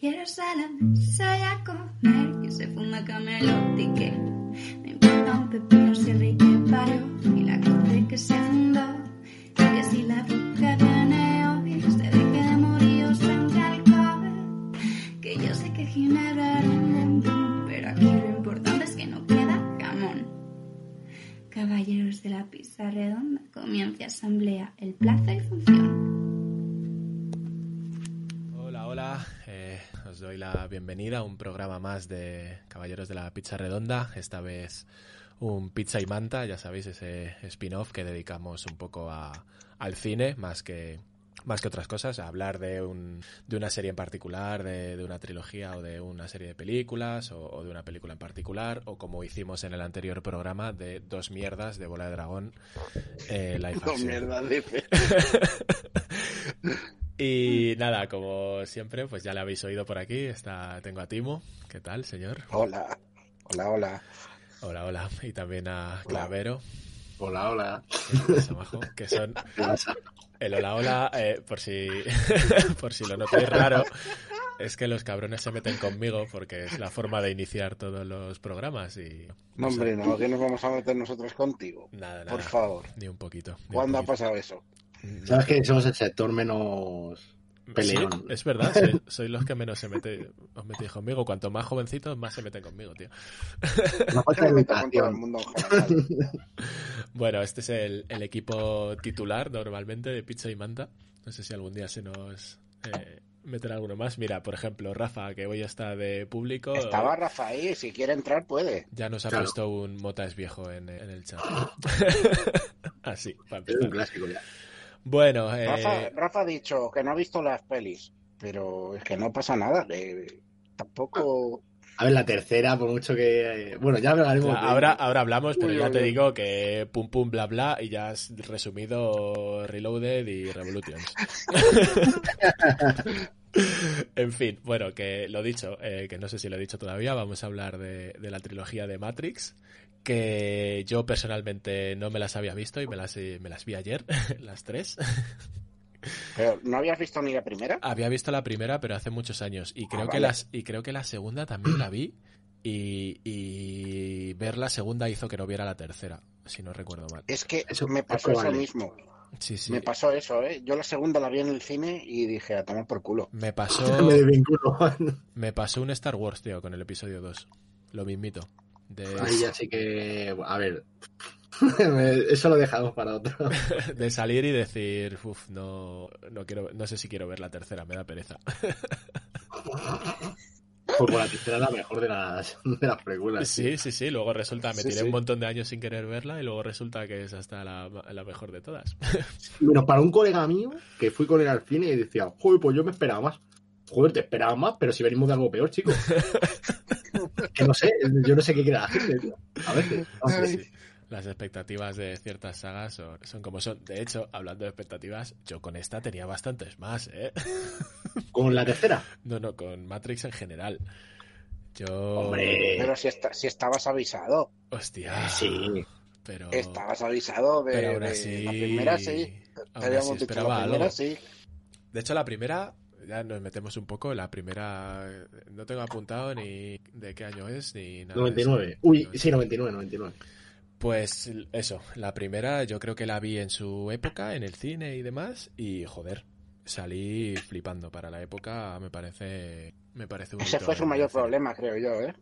Jerusalén, soy a comer, que se fuma camelote que me importa un pepino si el rey que parió y la corte que se fundó. Y que si la bruja viene hoy, se deje de morir o se encalcobe. Que yo sé que Ginebra era un montón, pero aquí lo importante es que no queda jamón. Caballeros de la pizza redonda, comienza asamblea, el plazo y función. Os doy la bienvenida a un programa más de Caballeros de la Pizza Redonda. Esta vez un Pizza y Manta, ya sabéis, ese spin-off que dedicamos un poco a- al cine, más que, más que otras cosas, a hablar de, un, de una serie en particular, de, de una trilogía o de una serie de películas, o, o de una película en particular, o como hicimos en el anterior programa, de dos mierdas de Bola de Dragón. eh, live No, action. mierda, dice. Y nada, como siempre, pues ya le habéis oído por aquí. Está, tengo a Timo. ¿Qué tal, señor? Hola, hola, hola. Hola, hola. Y también a Clavero, Hola, hola. ¿qué pasa, majo? que son el hola, hola, eh, por si por si lo notáis raro, es que los cabrones se meten conmigo porque es la forma de iniciar todos los programas y No, hombre, no, que nos vamos a meter nosotros contigo. nada, nada. Por favor. Ni un poquito. ni un ¿Cuándo ha pasado eso? Sabes que somos el sector menos peleón. Sí, es verdad, soy, soy los que menos se meten, os metéis conmigo. Cuanto más jovencitos, más se meten conmigo, tío. Yo falta el mundo. Bueno, este es el, el equipo titular normalmente de Pizza y Manta. No sé si algún día se nos eh, meterá alguno más. Mira, por ejemplo, Rafa, que hoy está de público, Estaba Rafael, si quiere entrar puede. ya nos ha Claro. puesto un motas viejo en, en el chat. Así, para Es un empezar. clásico ya. Bueno, eh, Rafa, Rafa ha dicho que no ha visto las pelis, pero es que no pasa nada, que tampoco... A ver, la tercera, por mucho que. eh, Bueno, ya hablaremos. de- ahora, ahora hablamos, pero Uy, ya uy, te uy. digo que pum pum bla bla y ya has resumido Reloaded y Revolutions. En fin, bueno, que lo dicho, eh, que no sé si lo he dicho todavía, vamos a hablar de, de la trilogía de Matrix, que yo personalmente no me las había visto y me las, eh, me las vi ayer, las tres. Pero, ¿no habías visto ni la primera? Había visto la primera, pero hace muchos años, y creo, Ah, que, vale. las, y creo que la segunda también la vi, y, y ver la segunda hizo que no viera la tercera, si no recuerdo mal. Es que Eso- me pasó eso vale. mismo. Sí, sí. Me pasó eso, ¿eh? Yo la segunda la vi en el cine y dije, a tomar por culo. Me pasó, Me desvinculo. me pasó un Star Wars, tío, con el episodio 2. Lo mismito. De, Ahí ya sí que. A ver. Eso lo dejamos para otro. de salir y decir, uff, no, no quiero, no sé si quiero ver la tercera, me da pereza. Porque la tercera es la mejor de las, de las. Sí, sí, sí, luego resulta, me Sí, tiré sí. un montón de años sin querer verla y luego resulta que es hasta la, la mejor de todas. Bueno, para un colega mío, que fui con él al cine y decía, joder, pues yo me esperaba más. Joder, te esperaba más, pero si venimos de algo peor, chicos. Que no sé, yo no sé qué quiere tío. A veces. Sí, sí. Las expectativas de ciertas sagas son, son como son. De hecho, hablando de expectativas, yo con esta tenía bastantes más, ¿eh? Con la tercera. No, no, con Matrix en general. Yo... Hombre. Pero si, está, si estabas avisado, Hostia. Sí. Pero... estabas avisado de, Pero aún de así... la primera, sí. Te aún habíamos así esperaba la primera, algo. sí. De hecho, la primera, ya nos metemos un poco, la primera, no tengo apuntado ni de qué año es, ni nada. de eso. 99. Uy, sí, 99, 99. Pues eso, la primera yo creo que la vi en su época, en el cine y demás, y joder, salí flipando para la época, me parece, me parece un Ese fue su mayor problema, creo yo, ¿eh?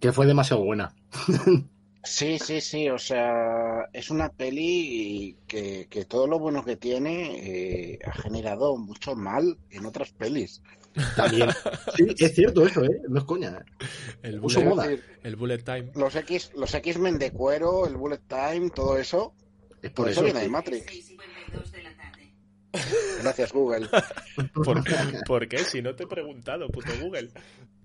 Que fue demasiado buena. Sí, sí, sí, o sea, es una peli que, que todo lo bueno que tiene eh, ha generado mucho mal en otras pelis. También. Sí, es cierto eso, ¿eh? No es coña. ¿eh? El bullet, moda. decir, el bullet time. los X, los X-Men de cuero, el Bullet Time, todo eso, Es por por eso eso. viene de. Matrix. 6:52 de la tarde. Gracias, Google. ¿Por, por qué? Si no te he preguntado, puto Google.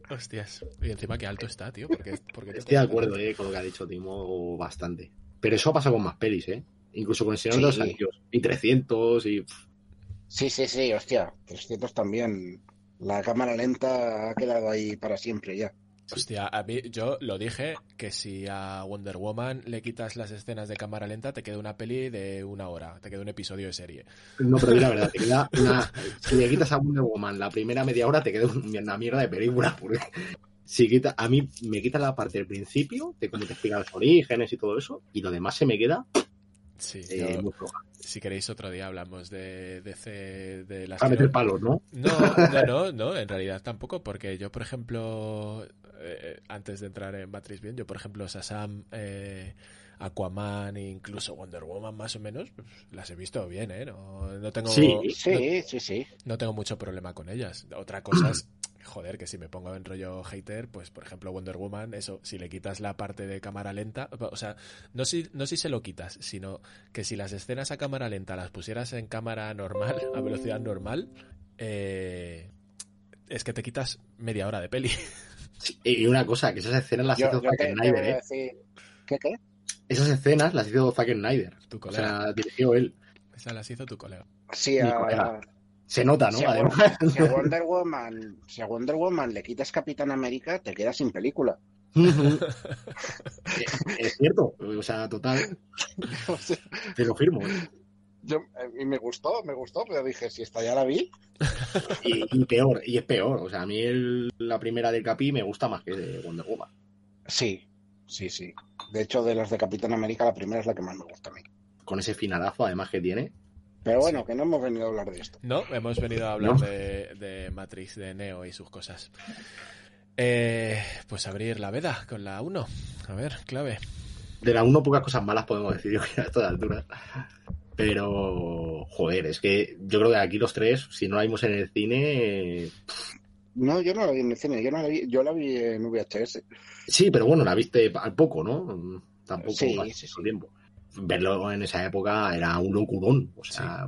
Hostias. Y encima qué alto está, tío. ¿Por qué, por qué te Estoy de acuerdo eh, con lo que ha dicho Timo bastante. Pero eso ha pasado con más pelis, ¿eh? Incluso con el Señor de los Sí. Anillos. Y 300 y... Sí, sí, sí, hostia. 300 también. La cámara lenta ha quedado ahí para siempre ya. Hostia, a mí, yo lo dije que si a Wonder Woman le quitas las escenas de cámara lenta, te queda una peli de una hora, te queda un episodio de serie. No, pero la verdad, te queda una... Si le quitas a Wonder Woman la primera media hora, te queda un- una mierda de película. Porque si quita... A mí me quita la parte del principio, de cómo te explican los orígenes y todo eso, y lo demás se me queda Sí, eh, yo- si queréis otro día hablamos de DC, de las Para que meter no- palos, ¿no? No, no, no, no, en realidad tampoco, porque yo, por ejemplo, eh, antes de entrar en Matrix bien, yo, por ejemplo, Shazam, eh, Aquaman e incluso Wonder Woman, más o menos, pues, las he visto bien, ¿eh? No, no tengo, Sí. no- Sí, sí, sí. no tengo mucho problema con ellas. Otra cosa es, joder, que si me pongo en rollo hater, pues por ejemplo Wonder Woman, eso, si le quitas la parte de cámara lenta, o sea, no si, no si se lo quitas, sino que si las escenas a cámara lenta las pusieras en cámara normal, a velocidad normal, eh, es que te quitas media hora de peli. Sí, Y una cosa, que esas escenas las Yo, hizo yo Zack Snyder, ¿eh? decir... ¿Qué, qué? Esas escenas las hizo Zack Snyder. Tu O colega. sea, dirigió él. Esa las hizo tu colega. Sí, a, colega. Se nota, ¿no? si, a, si a Wonder Woman, si a Wonder Woman le quitas Capitán América, te quedas sin película. es cierto. O sea, total. O sea, Te lo firmo. ¿eh? yo, eh, y me gustó, me gustó, pero dije, si esta ya la vi, Y, y peor, y es peor. O sea, a mí el- la primera del Capi me gusta más que de Wonder Woman. sí, sí, sí. De hecho, de las de Capitán América, la primera es la que más me gusta a mí. Con ese finalazo, además, que tiene. Pero bueno, que no hemos venido a hablar de esto. No, hemos venido a hablar No. de, de Matrix, de Neo y sus cosas. Eh, pues abrir la veda con la 1. A ver, clave. De la 1 pocas cosas malas podemos decir yo a estas alturas. Pero, joder, es que yo creo que aquí los tres, si no la vimos en el cine, No, yo no la vi en el cine, yo, no la vi, yo la vi en VHS. sí, pero bueno, la viste al poco, ¿no? Tampoco Sí, sí, sí. tiempo. Verlo en esa época era un locurón. O sea,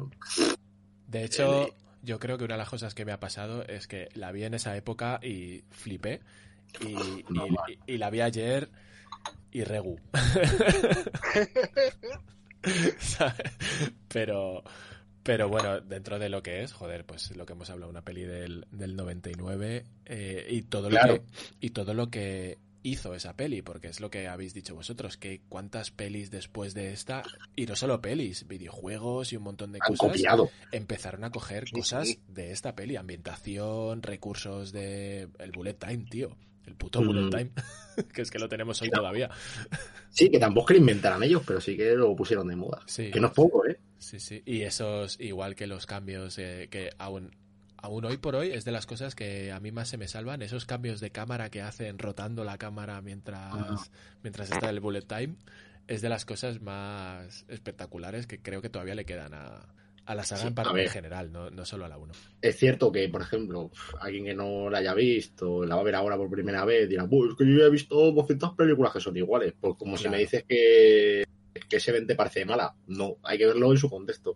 De hecho, yo creo que una de las cosas que me ha pasado es que la vi en esa época y flipé. Y, y- Normal. y- y la vi ayer y regu. ¿Sabes? pero, pero bueno, dentro de lo que es, joder, pues lo que hemos hablado, una peli del, del 99 eh, y todo lo que y todo lo que hizo esa peli, porque es lo que habéis dicho vosotros, que cuántas pelis después de esta, y no solo pelis, videojuegos y un montón de han cosas, copiado. empezaron a coger Sí, cosas sí. de esta peli, ambientación, recursos de el bullet time, tío. El puto Mm. bullet time, que es que lo tenemos hoy todavía. Sí, que tampoco es que lo inventaran ellos, pero sí que lo pusieron de moda. Sí. Que no es poco, ¿eh? Sí, sí. Y esos, igual que los cambios eh, que aún, aún hoy por hoy es de las cosas que a mí más se me salvan, esos cambios de cámara que hacen rotando la cámara mientras, mientras está el bullet time, es de las cosas más espectaculares que creo que todavía le quedan a, a la saga Sí, en, en general, no, no solo a la 1. Es cierto que, por ejemplo, alguien que no la haya visto, la va a ver ahora por primera vez, dirá, pues es que yo ya he visto 200 películas que son iguales. Pues como si me dices que, que Seven te parece mala. No, hay que verlo en su contexto.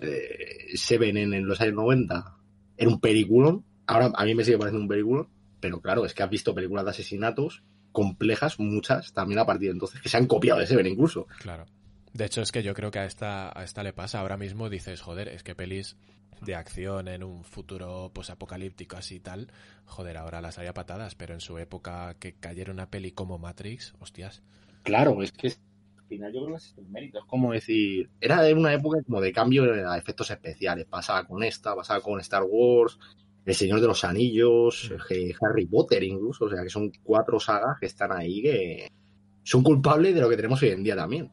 Eh, Seven en, en los años 90 era un peliculón. Ahora a mí me sigue pareciendo un peliculón. Pero claro, es que has visto películas de asesinatos complejas, muchas, también a partir de entonces, que se han copiado de Seven incluso. Claro. De hecho, es que yo creo que a esta, a esta le pasa. Ahora mismo dices, joder, es que pelis de acción en un futuro posapocalíptico así y tal, joder, ahora las hay a patadas, pero en su época que cayera una peli como Matrix, hostias. Claro, es que al final yo creo que es el mérito. Es como decir, era de una época como de cambio a efectos especiales. Pasaba con esta, pasaba con Star Wars, El Señor de los Anillos, eh, Harry Potter incluso. O sea, que son cuatro sagas que están ahí que son culpables de lo que tenemos hoy en día también.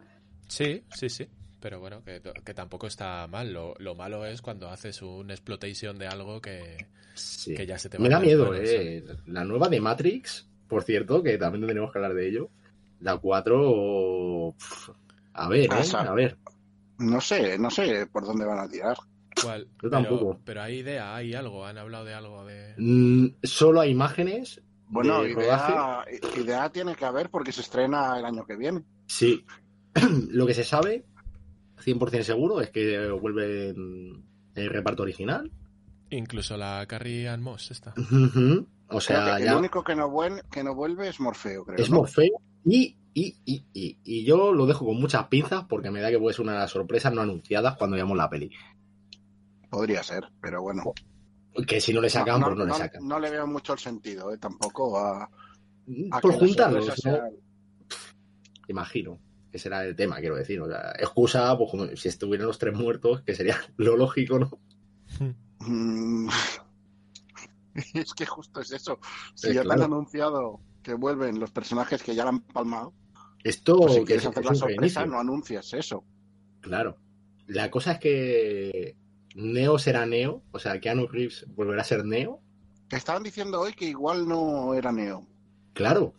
Sí, sí, sí. Pero bueno, que, que tampoco está mal. Lo, lo malo es cuando haces un exploitation de algo que, Sí. que ya se te va Me da miedo, manos, eh. La nueva de Matrix, por cierto, que también tenemos que hablar de ello. La 4... pf, A ver, Ah, ¿eh? A ver. No sé, no sé por dónde van a tirar. ¿Cuál? Yo tampoco. Pero, hay idea, hay algo, han hablado de algo de... Mm, solo hay imágenes. Bueno, de idea, idea tiene que haber porque se estrena el año que viene. Sí. Lo que se sabe, 100% seguro, es que vuelven el reparto original. Incluso la Carrie Ann Moss esta. Ujú. O Creo sea, que ya el único que no, vuel- que no vuelve es Morfeo, creo. es ¿no? Morfeo y, y, y, y, y yo lo dejo con muchas pinzas porque me da que puede ser una de las sorpresas no anunciadas cuando veamos la peli. Podría ser, pero bueno. Que si no le sacan, pues no le sacan. no le veo mucho el sentido, ¿eh? tampoco a, a Por juntarlos, Imagino. Que será el tema, quiero decir. O sea, excusa, pues como si estuvieran los tres muertos, que sería lo lógico, ¿no? Mm. es que justo es eso. Si Eh, ya te han anunciado que vuelven los personajes que ya la han palmado, Esto pues si que quieres es, hacer es la sorpresa, reinicio. no anuncias eso. Claro. La cosa es que Neo será Neo, o sea, Keanu Reeves volverá a ser Neo. Estaban diciendo hoy que igual no era Neo. Claro,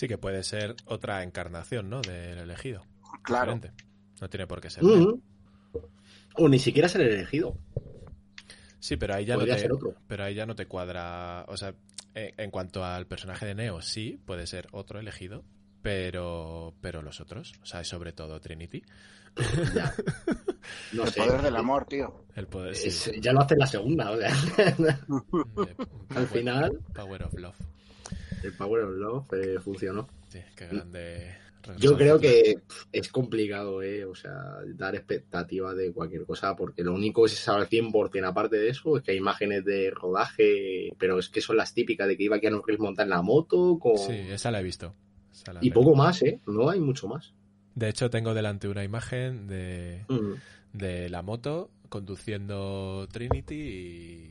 Sí que puede ser otra encarnación, ¿no? Del elegido. Claro. Diferente. No tiene por qué ser. O ni siquiera ser el elegido. Sí, pero ahí ya no te, ser otro. pero ahí ya no te cuadra, o sea, en, en cuanto al personaje de Neo, sí, puede ser otro elegido, pero pero los otros, o sea, sobre todo Trinity, Ya. No el sé. poder del amor, tío. el poder sí, Es- ya lo hace en la segunda, o sea, de- al final Power of Love. El Power of Love eh, funcionó. Sí, qué grande. Yo creo que pff, es complicado, ¿eh? O sea, dar expectativas de cualquier cosa, porque lo único que se sabe al 100% aparte de eso es que hay imágenes de rodaje, pero es que son las típicas de que iba Keanu Reeves montar en la moto con... Sí, esa la he visto. La y poco más, ¿eh? No hay mucho más. De hecho, tengo delante una imagen de, Mm, de la moto conduciendo Trinity y,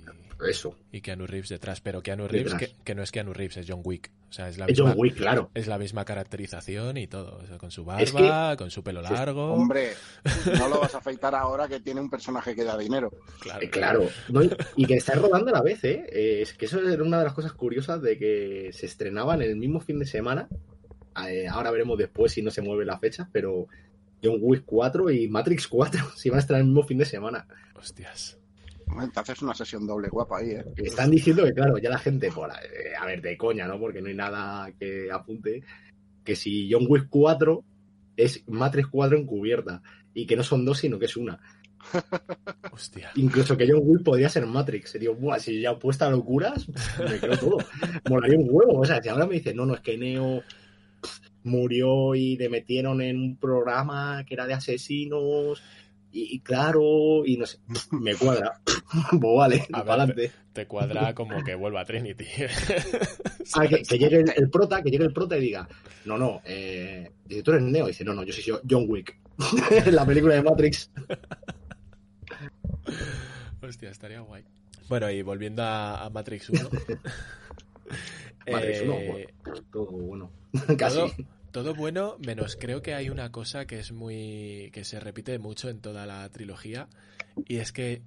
Eso. y Keanu Reeves detrás. Pero Keanu Reeves, que, que no es Keanu Reeves, es John Wick. O sea, es la Es misma, John Wick, claro. es la misma caracterización y todo. o sea, con su Es barba, con su pelo largo. Hombre, no lo vas a afeitar ahora que tiene un personaje que da dinero. claro. Eh, claro. No, y- que está rodando a la vez, ¿eh? Eh, Es que eso era una de las cosas curiosas de que se estrenaban en el mismo fin de semana. Eh, ahora veremos después si no se mueve la fecha, pero John Wick 4 y Matrix 4 se iban a estrenar el mismo fin de semana. Hostias. Te haces una sesión doble guapa ahí, ¿eh? Están diciendo que, claro, ya la gente, por, eh, a ver, de coña, ¿no? Porque no hay nada que apunte, que si John Wick 4 es Matrix 4 encubierta y que no son dos, sino que es una. Hostia. Incluso que John Wick podría ser Matrix. Sería, buah, si ya puesta a locuras, me creo todo. Molaría un huevo. O sea, si ahora me dicen, no, no, es que Neo murió y le metieron en un programa que era de asesinos. Y, y claro, y no sé, me cuadra. pues vale, A ver, para adelante. Te cuadra como que vuelva Trinity. Ah, que, que llegue el, el prota, que llegue el prota y diga, no, no, eh, dice, tú eres Neo, y dice, no, no, yo soy yo- John Wick. en la película de Matrix. Hostia, estaría guay. Bueno, y volviendo a, a Matrix 1. Matrix 1, eh, bueno, todo bueno. Casi. todo, todo bueno, menos creo que hay una cosa que es muy. que se repite mucho en toda la trilogía. Y es que.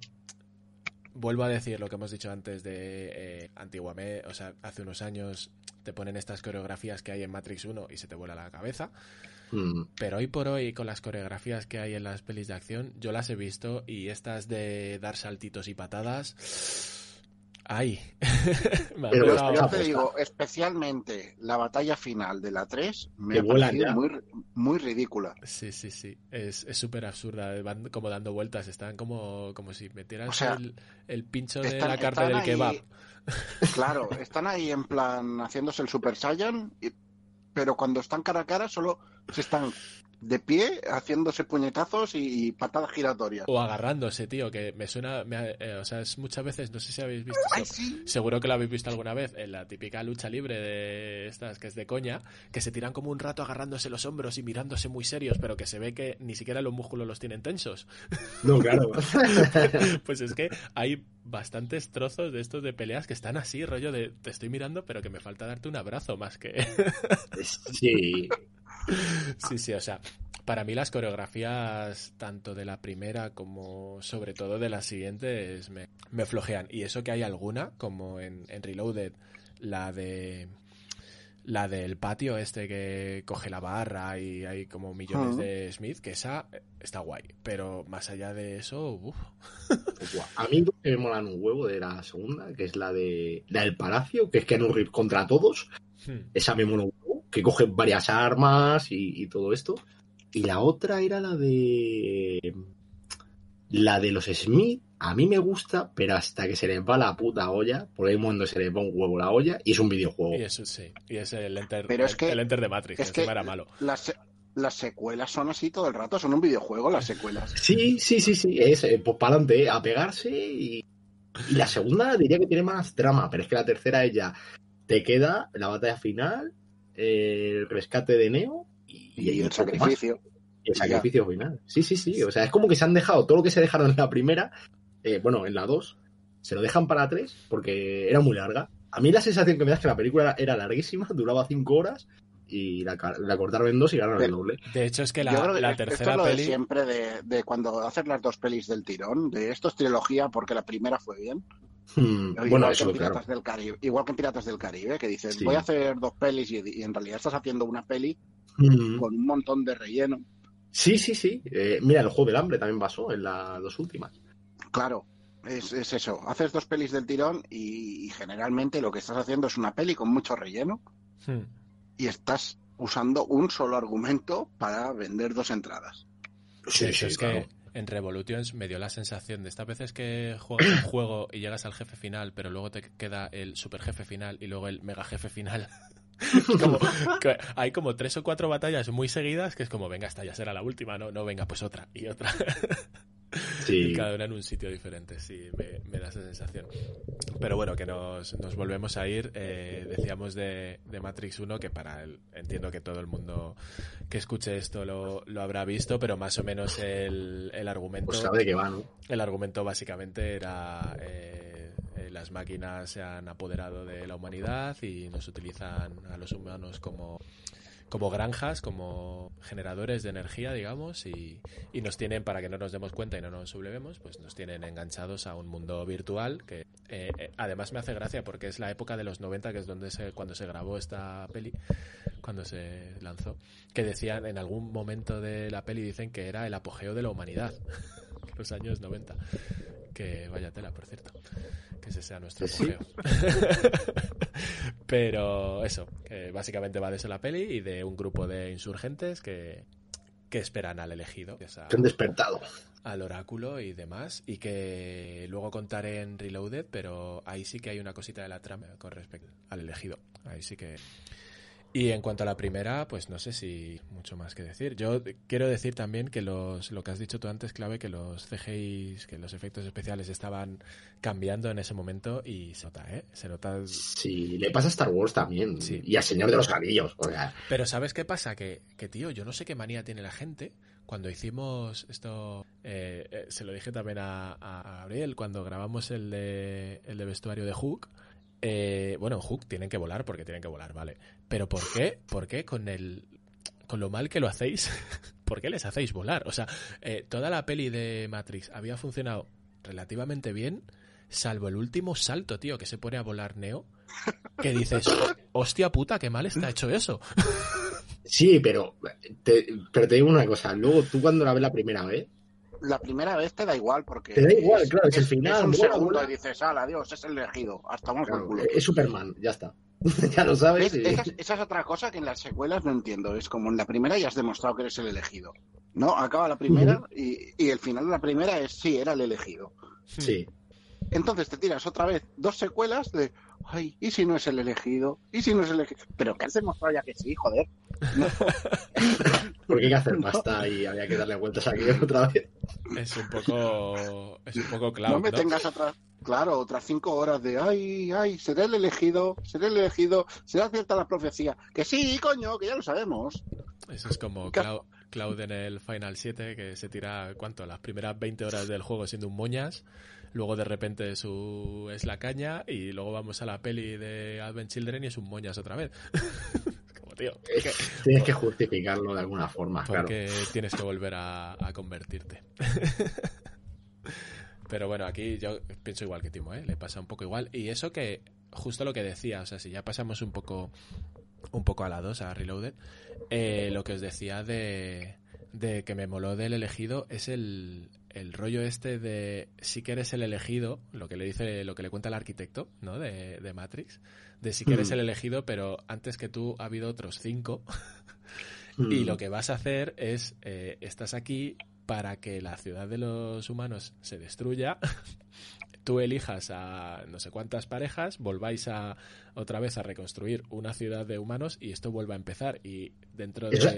Vuelvo a decir lo que hemos dicho antes de eh, antiguamente, o sea, hace unos años te ponen estas coreografías que hay en Matrix 1 y se te vuela la cabeza. Mm, Pero hoy por hoy, con las coreografías que hay en las pelis de acción, yo las he visto y estas de dar saltitos y patadas. ¡Ay! Me Pero Yo te pues digo, especialmente la batalla final de la 3 me ha parecido muy, muy ridícula. Sí, sí, sí. Es es súper absurda. Van como dando vueltas. Están como, como si O sea, el, el pincho de la carne del ahí- kebab. Claro, están ahí en plan haciéndose el Super Saiyan, y- pero cuando están cara a cara solo se están de pie haciéndose puñetazos y, y patadas giratorias. O agarrándose, tío, que me suena. me eh, o sea, es muchas veces, no sé si habéis visto. ¡Ay, se- sí! Seguro que lo habéis visto alguna vez en la típica lucha libre de estas que es de coña, que se tiran como un rato agarrándose los hombros y mirándose muy serios, pero que se ve que ni siquiera los músculos los tienen tensos. No, claro. Pues es que hay bastantes trozos de estos de peleas que están así, rollo de te estoy mirando, pero que me falta darte un abrazo más que. sí. Sí, sí, o sea, para mí las coreografías, tanto de la primera como sobre todo de las siguientes, me, me flojean. Y eso que hay alguna, como en, en Reloaded, la de. La del patio este que coge la barra y hay como millones de Smith, que esa eh, está guay. Pero más allá de eso, uff. A mí que me molan un huevo de la segunda, que es la de la del Palacio, que es que Reeves contra todos. Hmm. Esa me mola un huevo, que coge varias armas y, y todo esto. Y la otra era la de La de los Smith, a mí me gusta, pero hasta que se les va la puta olla, por ahí cuando se les va un huevo la olla, y es un videojuego. Y eso sí, y es el Enter, Pero es que- el Enter de Matrix, es que era malo. Las, las secuelas son así todo el rato, son un videojuego las secuelas. Sí, sí, sí, sí, es eh, pues para adelante, a pegarse y, y la segunda diría que tiene más drama, pero es que la tercera es ya, te queda la batalla final, eh, el rescate de Neo y, Y, un el más. sacrificio. Y el sacrificio final. Sí, sí, sí, o sea, es como que se han dejado todo lo que se dejaron en la primera, eh, bueno, en la 2, se lo dejan para la 3 porque era muy larga. A mí la sensación que me da es que la película era, larguísima, duraba 5 horas y la, cortaron en dos y ganaron el doble. De hecho, es que Yo la, creo que la esto tercera es lo peli... de siempre, de, de cuando haces las dos pelis del tirón, de esto es trilogía porque la primera fue bien. Hmm, Igual bueno, que eso, en claro. Piratas del Caribe, igual que en Piratas del Caribe, que dices, Sí. voy a hacer dos pelis y, y en realidad estás haciendo una peli Hmm. con un montón de relleno. Sí, sí, sí. Eh, mira, el juego del hambre también pasó en las dos últimas. Claro, es, es eso. Haces dos pelis del tirón y, y generalmente lo que estás haciendo es una peli con mucho relleno Hmm. y estás usando un solo argumento para vender dos entradas. De hecho, es que en Revolutions me dio la sensación de estas veces que juegas un juego y llegas al jefe final, pero luego te queda el super jefe final y luego el mega jefe final. Hay como tres o cuatro batallas muy seguidas que es como, venga, esta ya será la última, no, no, venga, pues otra y otra. Sí. Y cada una en un sitio diferente, sí, me, me da esa sensación. Pero bueno, que nos, nos volvemos a ir. eh, decíamos de, de Matrix 1 que para el, entiendo que todo el mundo que escuche esto lo, lo habrá visto, pero más o menos el, el argumento Pues sabe qué va, ¿no? el argumento básicamente era eh, eh, las máquinas se han apoderado de la humanidad y nos utilizan a los humanos como, como granjas, como generadores de energía, digamos, y, nos tienen, para que no nos demos cuenta y no nos sublevemos, pues nos tienen enganchados a un mundo virtual que eh, eh, además me hace gracia porque es la época de los 90, que es donde se, cuando se grabó esta peli, cuando se lanzó, que decían en algún momento de la peli dicen que era el apogeo de la humanidad, los años 90. Que vaya tela, por cierto. Que ese sea nuestro Sí. apogeo. Pero eso, que básicamente va de eso la peli y de un grupo de insurgentes que, que esperan al elegido, que a- Se han despertado. al oráculo y demás, y que luego contaré en Reloaded, pero ahí sí que hay una cosita de la trama con respecto al elegido. Ahí sí que. Y en cuanto a la primera, pues no sé si mucho más que decir. Yo quiero decir también que los, lo que has dicho tú antes, clave, que los CGIs, que los efectos especiales estaban cambiando en ese momento y se nota, ¿eh? Se nota Sí, le pasa a Star Wars también. Sí. Y al Señor de los Anillos. O sea, Pero ¿sabes qué pasa? Que, que, tío, yo no sé qué manía tiene la gente. Cuando hicimos esto, eh, eh, se lo dije también a, a Gabriel, cuando grabamos el de, el de vestuario de Hook. Eh, bueno, Hook tienen que volar porque tienen que volar, vale. Pero ¿por qué? ¿Por qué con el con lo mal que lo hacéis? ¿Por qué les hacéis volar? O sea, eh, toda la peli de Matrix había funcionado relativamente bien, salvo el último salto, tío, que se pone a volar Neo. Que dices, hostia puta, qué mal está hecho eso. sí, pero te, pero te digo una cosa. Luego tú cuando la ves la primera vez, La primera vez te da igual porque... Te da igual, claro, es el final, Es un segundo y dices, ala, Dios, es el elegido. Hasta vamos claro, culo. es Superman, ya está. ya lo sabes. Y- Esa, es- esa es otra cosa que en las secuelas no entiendo. Es como en la primera ya has demostrado que eres el elegido. ¿No? Acaba la primera y, y el final de la primera es sí, era el elegido. Sí. Entonces te tiras otra vez dos secuelas de, ay, ¿y si no es el elegido? ¿Y si no es el elegido? Pero que has demostrado ya que sí, joder. No, Porque hay que hacer pasta y había que darle vueltas aquí otra vez. Es un poco. Es un poco cloud, no me ¿no? tengas otras, claro, otras cinco horas de, ay, ay, seré el elegido, seré el elegido, será cierta la profecía. Que sí, coño, que ya lo sabemos. Eso es como Cloud en el Final 7, que se tira, ¿cuánto? Las primeras 20 horas del juego siendo un moñas. Luego de repente su es la caña y luego vamos a la peli de Advent Children y es un moñas otra vez. Como, tío, Es que Tienes que justificarlo de alguna forma, claro. porque tienes que volver a, a convertirte. Pero bueno, aquí yo pienso igual que Timo, ¿eh? Le pasa un poco igual. Y eso que, justo lo que decía, o sea, si ya pasamos un poco un poco a la 2, a Reloaded, eh, lo que os decía de, de que me moló del elegido es el, el rollo este de sí que eres el elegido, lo que le dice, lo que le cuenta el arquitecto, ¿no? De, de Matrix, de sí que eres Mm. el elegido, pero antes que tú ha habido otros cinco Mm. y lo que vas a hacer es, eh, estás aquí para que la ciudad de los humanos se destruya, tú elijas a no sé cuántas parejas, volváis a otra vez a reconstruir una ciudad de humanos y esto vuelve a empezar. Y dentro de. Eso-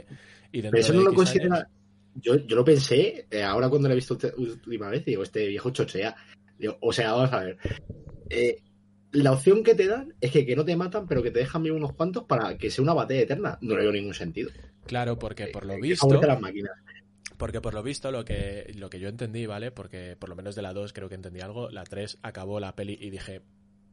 y dentro Pero eso de no lo X considera. años- Yo, yo lo pensé, eh, ahora cuando lo he visto última vez, digo, este viejo chochea. Digo, o sea, vamos a ver. Eh, la opción que te dan es que, que no te matan, pero que te dejan vivir unos cuantos para que sea una batalla eterna. No le veo ningún sentido. Claro, porque por lo Eh, visto. las máquinas. Porque por lo visto, lo que, lo que yo entendí, ¿vale? Porque por lo menos de la 2 creo que entendí algo. La 3 acabó la peli y dije,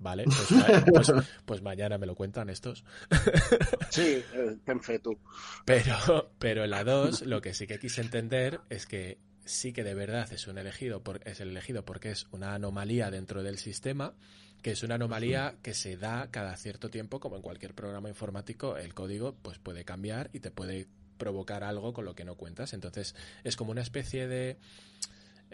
vale, pues, pues- pues mañana me lo cuentan estos. Sí, eh, ten fe tú. Pero, pero en la 2 lo que sí que quise entender es que sí que de verdad es un elegido, por- es el elegido porque es una anomalía dentro del sistema, que es una anomalía que se da cada cierto tiempo, como en cualquier programa informático, el código pues puede cambiar y te puede provocar algo con lo que no cuentas. Entonces es como una especie de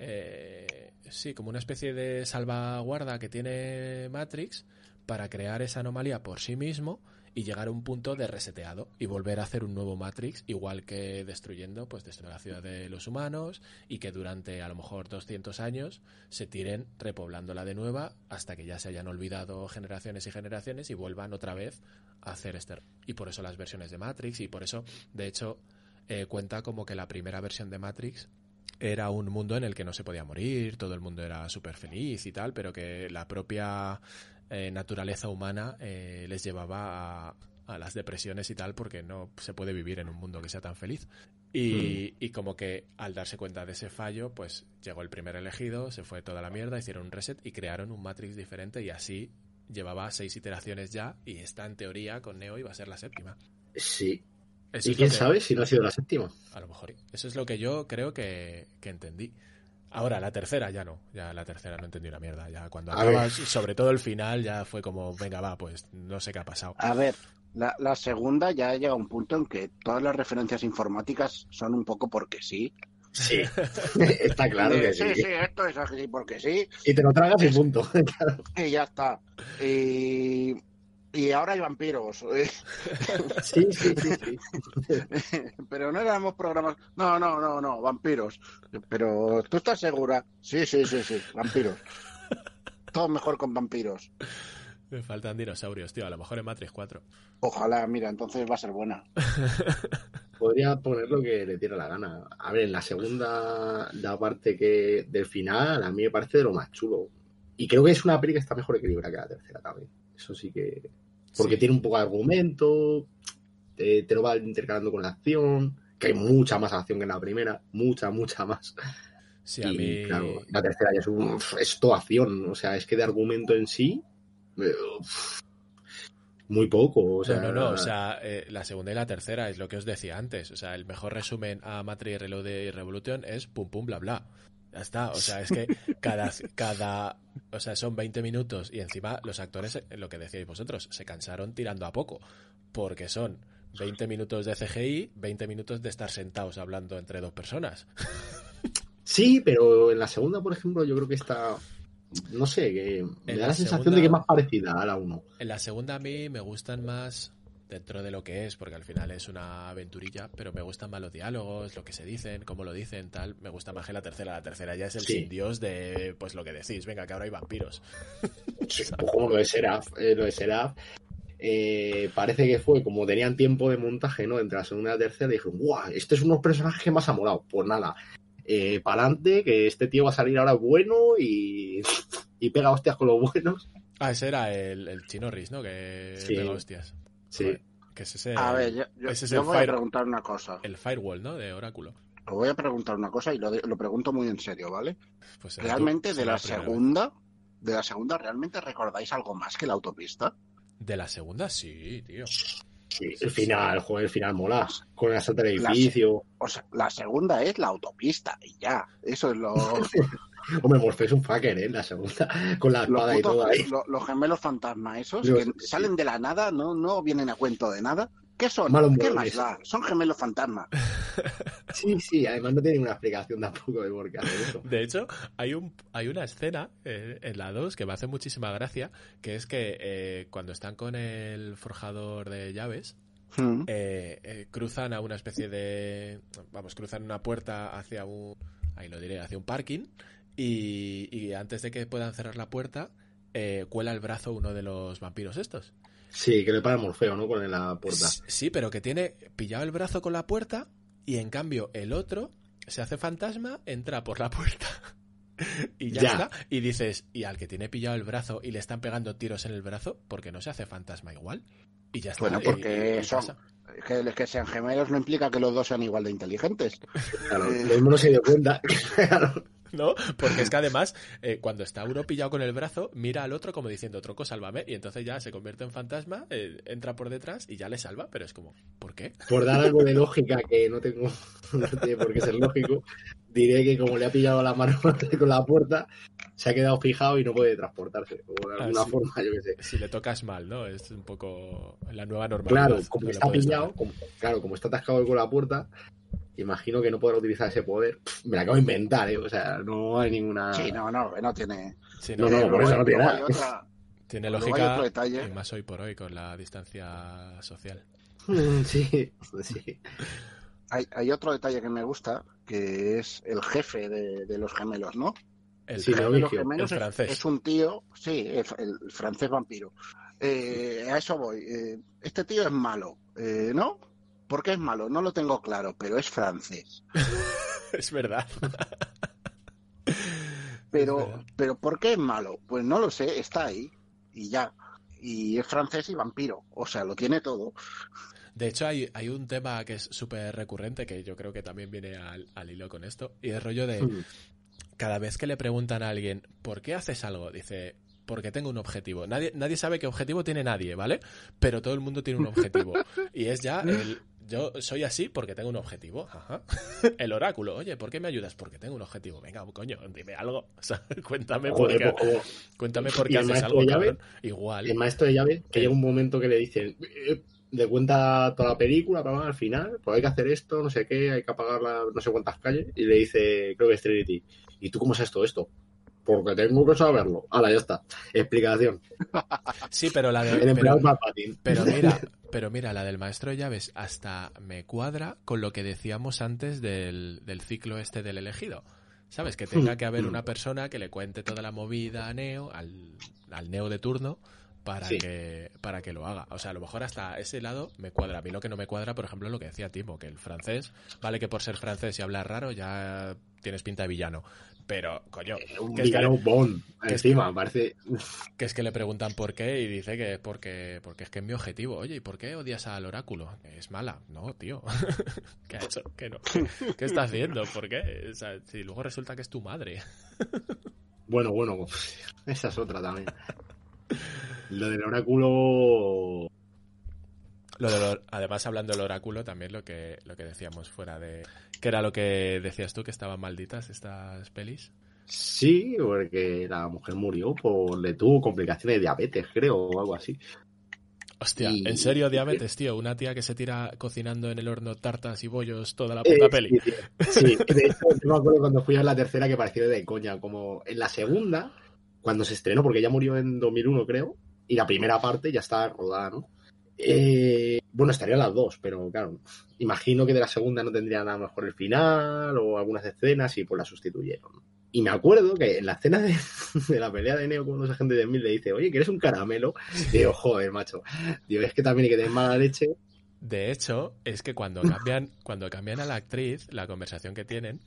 eh, sí, como una especie de salvaguarda que tiene Matrix para crear esa anomalía por sí mismo y llegar a un punto de reseteado y volver a hacer un nuevo Matrix, igual que destruyendo, pues destruir la ciudad de los humanos y que durante a lo mejor 200 años se tiren repoblándola de nueva hasta que ya se hayan olvidado generaciones y generaciones y vuelvan otra vez a hacer este. Y por eso las versiones de Matrix y por eso, de hecho, eh, cuenta como que la primera versión de Matrix era un mundo en el que no se podía morir, todo el mundo era súper feliz y tal, pero que la propia eh, naturaleza humana eh, les llevaba a, a las depresiones y tal, porque no se puede vivir en un mundo que sea tan feliz. Y, y como que al darse cuenta de ese fallo, pues llegó el primer elegido, se fue toda la mierda, hicieron un reset y crearon un Matrix diferente y así llevaba seis iteraciones ya y está en teoría con Neo iba a ser la séptima. Sí. Eso ¿Y quién que- sabe si no ha sido la séptima? a lo mejor. Eso es lo que yo creo que, que entendí. Ahora, la tercera ya no. Ya la tercera no entendí una mierda. Ya cuando A acabas, sobre todo el final, ya fue como, venga, va, pues no sé qué ha pasado. A ver, la, la segunda ya llega a un punto en que todas las referencias informáticas son un poco porque sí. Sí. Está claro que sí. sí, sí, esto es así porque sí. Y te lo tragas y punto. Y ya está. Y, y ahora hay vampiros. Sí, sí, sí. sí. Pero no éramos programas. No, no, no, no, vampiros. Pero tú estás segura. Sí, sí, sí, sí, vampiros. Todo mejor con vampiros. Me faltan dinosaurios, tío. A lo mejor en Matrix 4. Ojalá, mira, entonces va a ser buena. Podría poner lo que le diera la gana. A ver, en la segunda, la parte que del final, a mí me parece de lo más chulo. Y creo que es una peli que está mejor equilibrada que la tercera también. Eso sí que. Porque Sí. tiene un poco de argumento, te, te lo va intercalando con la acción, que hay mucha más acción que en la primera, mucha, mucha más. Sí, a y mí. claro, la tercera ya es, un, es toda acción, o sea, es que de argumento en sí, eh, uf, muy poco. O sea, no, no, no. O sea, eh, la segunda y la tercera es lo que os decía antes. O sea, el mejor resumen a Matrix Reloaded y Revolution es pum pum bla bla. Ya está. O sea, es que cada, cada. O sea, son 20 minutos y encima los actores, lo que decíais vosotros, se cansaron tirando a poco. Porque son 20 minutos de CGI, 20 minutos de estar sentados hablando entre dos personas. Sí, pero en la segunda, por ejemplo, yo creo que está. No sé, que me En da la la sensación segunda- de que es más parecida a la 1. En la segunda a mí me gustan más dentro de lo que es, porque al final es una aventurilla, pero me gustan más los diálogos, lo que se dicen, cómo lo dicen, tal. Me gusta más que la tercera. La tercera ya es el Sí. sin Dios de, pues lo que decís, venga, que ahora hay vampiros. Sí, como lo de Seraph. eh, lo de Seraph eh, parece que fue como tenían tiempo de montaje, ¿no? Entre la segunda y la tercera, dijeron, ¡guau! Este es unos personajes que más ha molado. Pues nada, eh, para adelante, que este tío va a salir ahora bueno y, y pega hostias con los buenos. Ah, ese era el, el Chinorris, ¿no? Que Sí. pega hostias. Sí. Que es ese, A ver, yo, yo- ese es yo el voy a preguntar una cosa. el Firewall, ¿no? De Oráculo. Os voy a preguntar una cosa y lo, de- lo pregunto muy en serio, ¿vale? Pues será Realmente de la segunda, de la segunda, ¿realmente recordáis algo más que la autopista? De la segunda, sí, tío. Sí, el final, joder, el final mola. Con el del La- edificio. O sea, la segunda es la autopista y ya. Eso es lo, Hombre, es un fucker, ¿eh? La segunda, con la los, espada y todo ahí. lo- los gemelos fantasmas esos Los- que salen de la nada, no, no vienen a cuento de nada. ¿Qué son? Malos ¿Qué muebles. más da? Son gemelos fantasmas. Sí, sí, además no tiene una explicación tampoco de por qué hacer eso. De hecho, hay, un, hay una escena eh, en la 2 que me hace muchísima gracia, que es que eh, cuando están con el forjador de llaves, Mm. eh, eh, cruzan a una especie de. Vamos, cruzan una puerta hacia un. Ahí lo diré, hacia un parking. Y, y antes de que puedan cerrar la puerta, eh, cuela el brazo uno de los vampiros estos. Sí, que le para Morfeo, ¿no? Con la puerta. Sí, pero que tiene pillado el brazo con la puerta y en cambio el otro se hace fantasma, entra por la puerta. Y ya, Ya. está. Y dices, y al que tiene pillado el brazo y le están pegando tiros en el brazo, ¿por qué no se hace fantasma igual? Y ya está. Bueno, porque y- y son-. Que, que sean gemelos no implica que los dos sean igual de inteligentes. Claro, lo mismo no se dio cuenta. Claro. ¿No? Porque es que además, eh, cuando está uno pillado con el brazo, mira al otro como diciendo, tronco, sálvame. Y entonces ya se convierte en fantasma, eh, entra por detrás y ya le salva. Pero es como, ¿por qué? Por dar algo de lógica que no tengo, no tiene por qué ser lógico, diré que como le ha pillado la mano con la puerta, se ha quedado fijado y no puede transportarse. O de alguna Ah, sí. forma, yo qué sé. Si le tocas mal, ¿no? Es un poco la nueva normalidad. Claro, como No está pillado, como, claro, como está atascado con la puerta, imagino que no podrá utilizar ese poder. Pff, me la acabo de inventar, ¿eh? O sea, no hay ninguna. Sí, no, no, no tiene. Sí, No, no, por eso no tiene nada. otra- Tiene lógica, otro detalle. y más hoy por hoy, con la distancia social. Sí, sí. hay, hay otro detalle que me gusta, que es el jefe de, de los gemelos, ¿no? El, Sí, de los gemelos el es- francés. Es, un tío, sí, el, el francés vampiro. Eh, a eso voy. Eh, este tío es malo, eh, ¿no? ¿Por qué es malo? No lo tengo claro, pero es francés. es verdad. Pero, verdad. pero ¿por qué es malo? Pues no lo sé, está ahí y ya. Y es francés y vampiro, o sea, lo tiene todo. De hecho, hay, hay un tema que es súper recurrente, que yo creo que también viene al, al hilo con esto, y es rollo de Mm. cada vez que le preguntan a alguien, ¿por qué haces algo? Dice, porque tengo un objetivo. Nadie, nadie sabe qué objetivo tiene nadie, ¿vale? Pero todo el mundo tiene un objetivo. Y es ya el... Yo soy así porque tengo un objetivo. Ajá. El oráculo. Oye, ¿por qué me ayudas? Porque tengo un objetivo. Venga, coño, dime algo. O sea, cuéntame por qué, pues, cuéntame por ¿Y qué el haces algo, de llave? Igual. el maestro de llave, que llega un momento que le dicen, eh, le cuenta toda la película, bla, al final, pues hay que hacer esto, no sé qué, hay que apagar la, no sé cuántas calles, y le dice, creo que es Trinity, ¿y tú cómo sabes todo esto? Porque tengo que saberlo. Ahora, ya está. Explicación. Sí, pero la de... El pero- mira, pero mira, la del maestro de llaves hasta me cuadra con lo que decíamos antes del, del ciclo este del elegido. ¿Sabes? Que tenga que haber una persona que le cuente toda la movida a Neo, al, al Neo de turno, para, Sí. que, para que lo haga. O sea, a lo mejor hasta ese lado me cuadra. A mí lo que no me cuadra, por ejemplo, lo que decía Timo, que el francés, vale que por ser francés y hablar raro ya tienes pinta de villano. Pero, coño, Un que es que, Bond. que es Encima, parece... que es que le preguntan por qué y dice que es porque, porque es que es mi objetivo. Oye, ¿y por qué odias al oráculo? Es mala. No, tío. ¿Qué ha hecho? ¿Qué no? ¿Qué, qué está haciendo? ¿Por qué? O sea, si luego resulta que es tu madre. Bueno, bueno, esa es otra también. Lo del oráculo... Lo además, hablando del oráculo, también lo que, lo que decíamos fuera de... que era lo que decías tú, que estaban malditas estas pelis? Sí, porque la mujer murió por... Le tuvo complicaciones de diabetes, creo, o algo así. Hostia, Y- ¿en serio diabetes, tío? Una tía que se tira cocinando en el horno tartas y bollos toda la puta Eh, peli. Sí, sí. Sí, de hecho, yo me acuerdo cuando fui a la tercera que pareció de coña. Como en la segunda, cuando se estrenó, porque ella murió en 2001, creo, y la primera parte ya está rodada, ¿no? Eh, bueno, estarían las dos, pero claro, imagino que de la segunda no tendría nada mejor el final o algunas escenas y pues la sustituyeron. Y me acuerdo que en la escena de, de la pelea de Neo con los agentes de Mil le dice, oye, ¿quieres un caramelo? Y digo, joder, macho. Digo, es que también hay que tener mala leche. De hecho, es que cuando cambian, cuando cambian a la actriz, la conversación que tienen,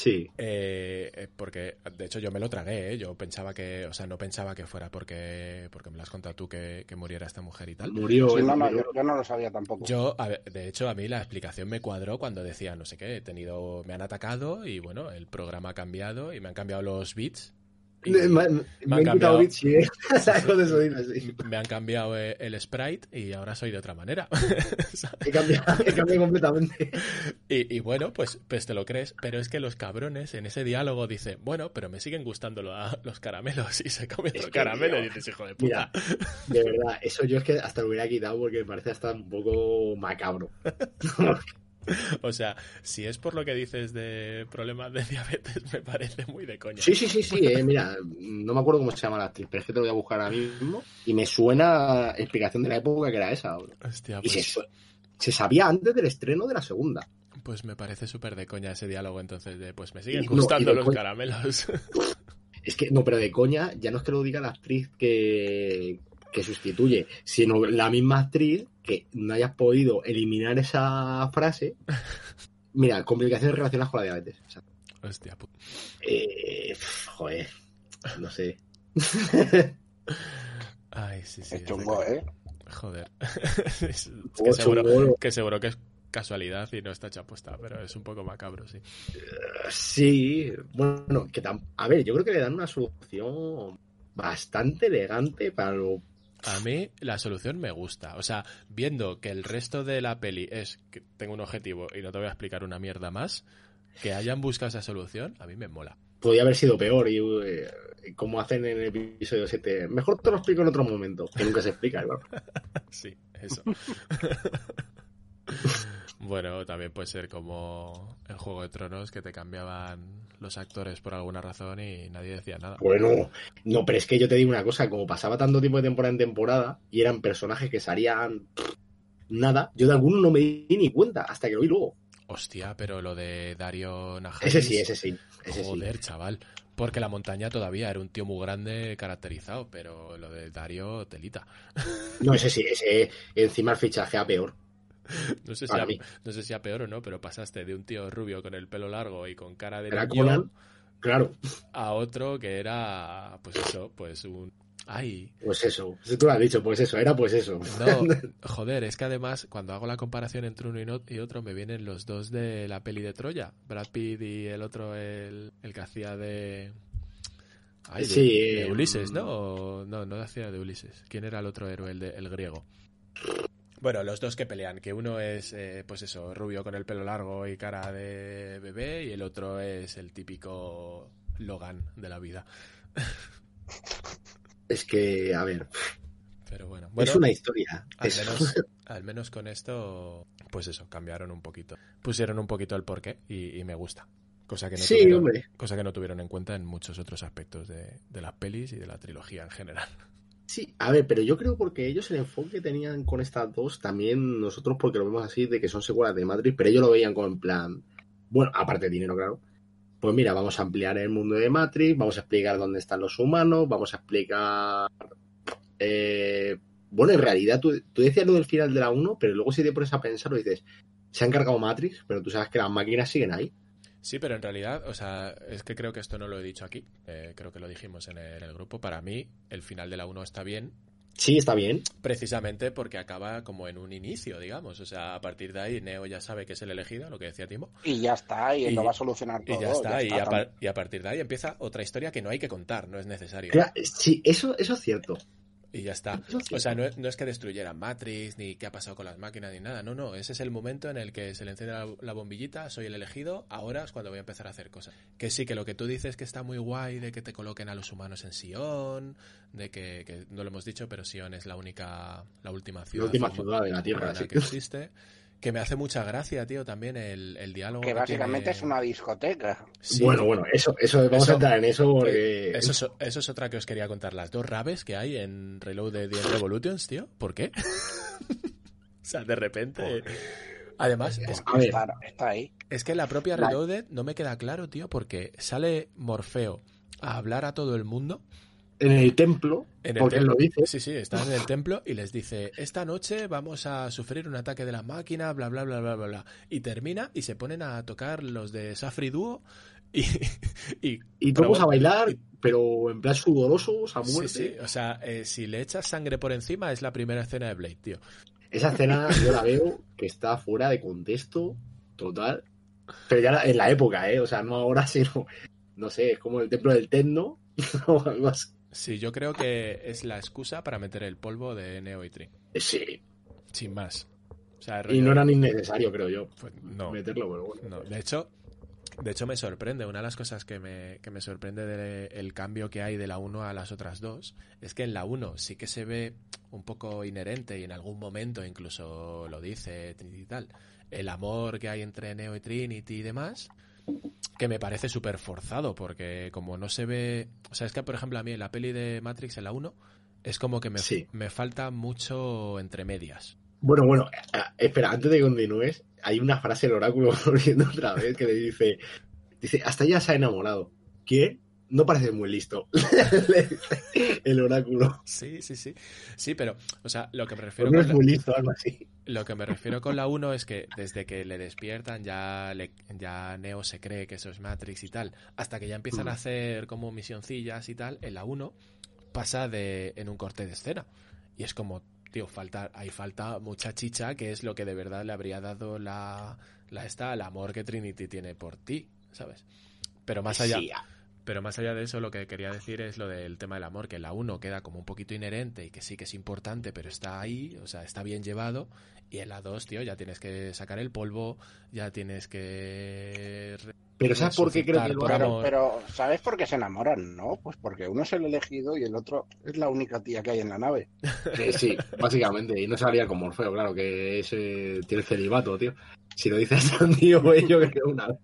Sí, Eh, eh, porque de hecho yo me lo tragué, ¿eh? yo pensaba que, o sea, no pensaba que fuera porque, porque me lo has contado tú que, que muriera esta mujer y tal. murió. Sí, en no, no, 2001. yo, yo no lo sabía tampoco. Yo, a ver, de hecho, a mí la explicación me cuadró cuando decía, no sé qué, he tenido, me han atacado y bueno, el programa ha cambiado y me han cambiado los bits. Me, me- me han cambiado- Richie, ¿eh? Sí. me han cambiado el sprite y ahora soy de otra manera. He cambiado, he cambiado completamente. Y, y bueno, pues, pues te lo crees, pero es que los cabrones en ese diálogo dicen, bueno, pero me siguen gustando lo- los caramelos y se comen Es los caramelos y dices, hijo de puta. Mira, de verdad, eso yo es que hasta lo hubiera quitado porque me parece hasta un poco macabro. O sea, si es por lo que dices de problemas de diabetes, me parece muy de coña. Sí, sí, sí, sí, eh, mira, no me acuerdo cómo se llama la actriz, pero es que te lo voy a buscar ahora mismo y me suena explicación de la época que era esa. bro. Hostia, Y pues, se su- se sabía antes del estreno de la segunda. Pues me parece súper de coña ese diálogo entonces de pues me siguen Y- no, gustando y los caramelos. Es que, no, pero de coña, ya no es que lo diga la actriz que, que sustituye, sino la misma actriz que no hayas podido eliminar esa frase. Mira, complicaciones relacionadas con la diabetes. O sea, Hostia, pu- eh, joder, no sé. Ay, sí, sí. Es chungo, ¿eh? Joder. es, es que, Chungo, seguro, chungo. que seguro que es casualidad y no está hecha apuesta, pero es un poco macabro, sí. Sí, bueno, que tam- a ver, yo creo que le dan una solución bastante elegante para lo A mí la solución me gusta. O sea, viendo que el resto de la peli es que tengo un objetivo y no te voy a explicar una mierda más, que hayan buscado esa solución, a mí me mola. podía haber sido peor y eh, como hacen en el episodio 7 mejor te lo explico en otro momento que nunca se explica claro. Sí, eso. bueno, también puede ser como en Juego de Tronos que te cambiaban los actores por alguna razón y nadie decía nada. bueno no pero es que yo te digo una cosa como pasaba tanto tiempo de temporada en temporada y eran personajes que salían nada yo de alguno no me di ni cuenta hasta que lo vi luego Hostia, pero lo de Dario ese sí ese sí ese sí Joder, chaval. Porque la montaña todavía era un tío muy grande caracterizado, pero lo de Dario, telita. no ese sí ese encima el fichaje a peor No sé, si a, no sé si a peor o no, pero pasaste de un tío rubio con el pelo largo y con cara de Era niño Conan. claro a otro que era, pues eso, pues un... ¡Ay! pues eso tú lo has dicho pues eso era pues eso No, joder, es que además cuando hago la comparación entre uno y, no- y otro me vienen los dos de la peli de Troya, Brad Pitt y el otro, el, el que hacía de... Ay, de- Sí, de Ulises, ¿no? O- no, no hacía de Ulises. ¿Quién era el otro héroe, el, de- el griego? Bueno, los dos que pelean, que uno es, eh, pues eso, rubio con el pelo largo y cara de bebé, y el otro es el típico Logan de la vida. es que a ver Pero bueno, bueno es una historia al menos, al menos con esto, pues eso, cambiaron un poquito. Pusieron un poquito el porqué y, y me gusta. Cosa que, no sí tuvieron, hombre cosa que no tuvieron en cuenta en muchos otros aspectos de, de las pelis y de la trilogía en general. Sí, a ver, pero yo creo porque ellos el enfoque que tenían con estas dos, también nosotros porque lo vemos así, de que son secuelas de Matrix, pero ellos lo veían como en plan, bueno, aparte de dinero, claro. Pues mira, vamos a ampliar el mundo de Matrix, vamos a explicar dónde están los humanos, vamos a explicar... eh, bueno, en realidad tú, tú decías lo del final de la 1, pero luego si te pones a pensar, lo dices, se han cargado Matrix, pero tú sabes que las máquinas siguen ahí. Sí, pero en realidad, o sea, es que creo que esto no lo he dicho aquí, eh, creo que lo dijimos en el, en el grupo. Para mí, el final de la 1 está bien, Sí, está bien. precisamente porque acaba como en un inicio, digamos. O sea, a partir de ahí, Neo ya sabe que es el elegido, lo que decía Timo. Y ya está, y, Y- lo va a solucionar todo. Y ya está, y, a y partir de ahí empieza otra historia que no hay que contar, no es necesario. Claro, sí, eso, eso es cierto. Y ya está. O sea, no es, no es que destruyeran Matrix, ni qué ha pasado con las máquinas, ni nada. No, no. Ese es el momento en el que se le enciende la, la bombillita, soy el elegido, ahora es cuando voy a empezar a hacer cosas. Que sí, que lo que tú dices que está muy guay, de que te coloquen a los humanos en Sion, de que, que no lo hemos dicho, pero Sion es la única, la última ciudad, última huma- ciudad de la Tierra, sí. que existe. Que me hace mucha gracia, tío, también el, el diálogo. Que básicamente tiene- es una discoteca. Sí, bueno, bueno, eso, eso, vamos Eso- a entrar en eso porque... eh, Eso es, eso es otra que os quería contar. Las dos rabes que hay en Reloaded y en Revolutions, tío. ¿Por qué? o sea, de repente. Además, es, A ver. Está, está ahí. es que en la propia Reloaded no me queda claro, tío, porque sale Morfeo a hablar a todo el mundo. En el templo, En el porque él templo. lo dice. Sí, sí, está en el templo y les dice, esta noche vamos a sufrir un ataque de la máquina, bla, bla, bla, bla, bla, bla. Y termina y se ponen a tocar los de Safri Duo y... y, Y todos a bailar, pero en plan sudorosos, a Sí, muerte. sí, o sea, eh, si le echas sangre por encima es la primera escena de Blade, tío. Esa escena yo la veo que está fuera de contexto total. Pero ya en la época, ¿eh? O sea, no ahora, sino... No sé, es como el templo del Tecno o algo así. Sí, yo creo que es la excusa para meter el polvo de Neo y Trin, Sí, sin más. O sea, y no era ni necesario, creo yo, pues, no, meterlo, pero bueno. no. De hecho, de hecho me sorprende. Una de las cosas que me, que me sorprende del cambio que hay de la 1 a las otras dos es que en la 1 sí que se ve un poco inherente y en algún momento incluso lo dice Trinity y tal. El amor que hay entre Neo y Trinity y demás. Que me parece súper forzado, porque como no se ve... O sea, es que, por ejemplo, a mí en la peli de Matrix, en la 1, es como que me, Sí. me falta mucho entre medias. Bueno, bueno, espera, antes de que continúes, hay una frase del oráculo volviendo otra vez que le dice, dice, hasta ya se ha enamorado. ¿Qué? No parece muy listo. El oráculo. Sí, sí, sí. Sí, pero, o sea, lo que me refiero No con es la- muy listo, algo así. Lo que me refiero con la 1 es que desde que le despiertan ya, le- ya Neo se cree que eso es Matrix y tal, hasta que ya empiezan a Mm. hacer como misioncillas y tal, en la 1 pasa de en un corte de escena. Y es como, tío, falta, ahí falta mucha chicha, que es lo que de verdad le habría dado la, la esta, el amor que Trinity tiene por ti, ¿sabes? Pero más allá, Sí, pero más allá de eso, lo que quería decir es lo del tema del amor, que en la 1 queda como un poquito inherente y que sí que es importante, pero está ahí, o sea, está bien llevado. Y en la 2, tío, ya tienes que sacar el polvo, ya tienes que... Pero ¿sabes por qué creo que lo amor. Pero, ¿sabes por qué se enamoran? No, pues porque uno es el elegido y el otro es la única tía que hay en la nave. Sí, sí, básicamente. Y no salía con Morfeo, claro, que ese tiene el celibato, tío. Si lo dices a Niobe, yo creo una vez.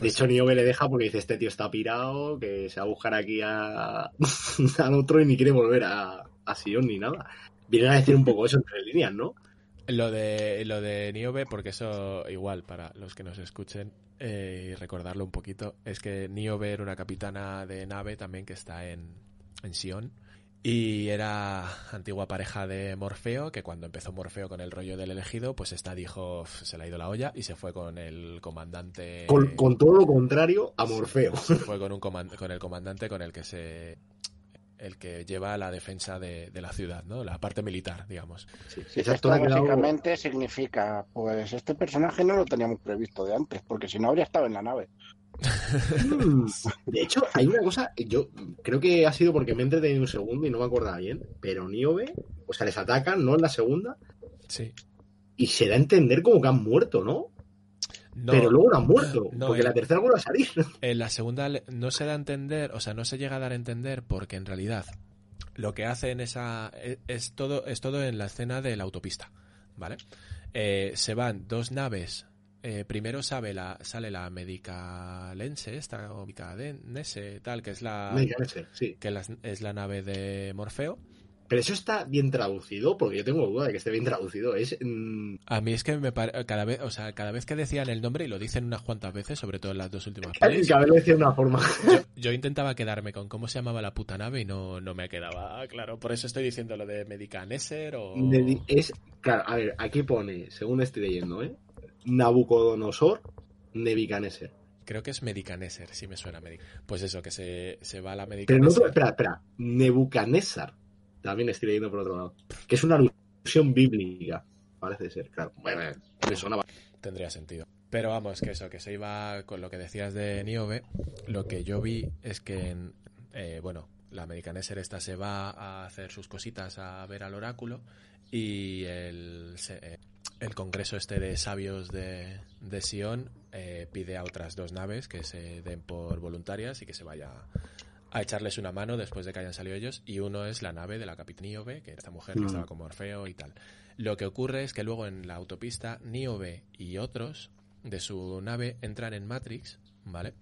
De hecho, Niobe le deja porque dice, este tío está pirado, que se va a buscar aquí a... al otro y ni quiere volver a, a Sion ni nada. Vienen a decir un poco eso entre líneas, ¿no? Lo de, lo de Niobe, porque eso igual para los que nos escuchen eh, y recordarlo un poquito, es que Niobe era una capitana de nave también que está en, en Sion y era antigua pareja de Morfeo, que cuando empezó Morfeo con el rollo del elegido, pues esta dijo, "Uf, se le ha ido la olla y se fue con el comandante... Con, con todo lo contrario a Morfeo. se fue con, un coman- con el comandante con el que se... el que lleva la defensa de, de la ciudad, ¿no? La parte militar, digamos. Sí, Sí, esto básicamente significa, pues este personaje no lo teníamos previsto de antes, porque si no habría estado en la nave. Mm, De hecho, hay una cosa, yo creo que ha sido porque me he entretenido un segundo y no me acordaba bien, pero Niobe, o sea, les atacan, ¿no? En la segunda, Sí. y se da a entender como que han muerto, ¿no? No, pero luego no han muerto, no, porque la tercera vuelve a salir. En la segunda no se da a entender, o sea, no se llega a dar a entender porque en realidad lo que hace en esa es, es todo es todo en la escena de la autopista, ¿vale? Eh, se van dos naves. Eh, primero sabe la, sale la Medicalense, esta o Medicadenese, tal, que es la sí. que es la nave de Morfeo. Pero eso está bien traducido, porque yo tengo duda de que esté bien traducido. Es mm, A mí es que me pare- cada vez, o sea, cada vez que decían el nombre y lo dicen unas cuantas veces, sobre todo en las dos últimas que pelis, haberlo decía de una forma. Yo, yo intentaba quedarme con cómo se llamaba la puta nave y no, no me quedaba claro. Por eso estoy diciendo lo de Medicaneser o... Es, claro, a ver, aquí pone, según estoy leyendo, ¿eh? Nabucodonosor Nebuchadnezzar. Creo que es Medicaneser, si me suena. Medic Pues eso, que se, se va a la Pero no, Medicaneser. espera, espera, Nebuchadnezzar. También estoy leyendo por otro lado. Que es una alusión bíblica, parece ser, claro. Bueno, me sonaba. Tendría sentido. Pero vamos, que eso, que se iba con lo que decías de Niobe. Lo que yo vi es que, en- eh, bueno, la Medicaneser esta se va a hacer sus cositas a ver al oráculo y el, se- eh, el congreso este de sabios de, de Sion eh, pide a otras dos naves que se den por voluntarias y que se vaya a echarles una mano después de que hayan salido ellos y uno es la nave de la capitán Niobe, que era esta mujer que Mm. estaba como Orfeo y tal. Lo que ocurre es que luego en la autopista Niobe y otros de su nave entran en Matrix, ¿vale?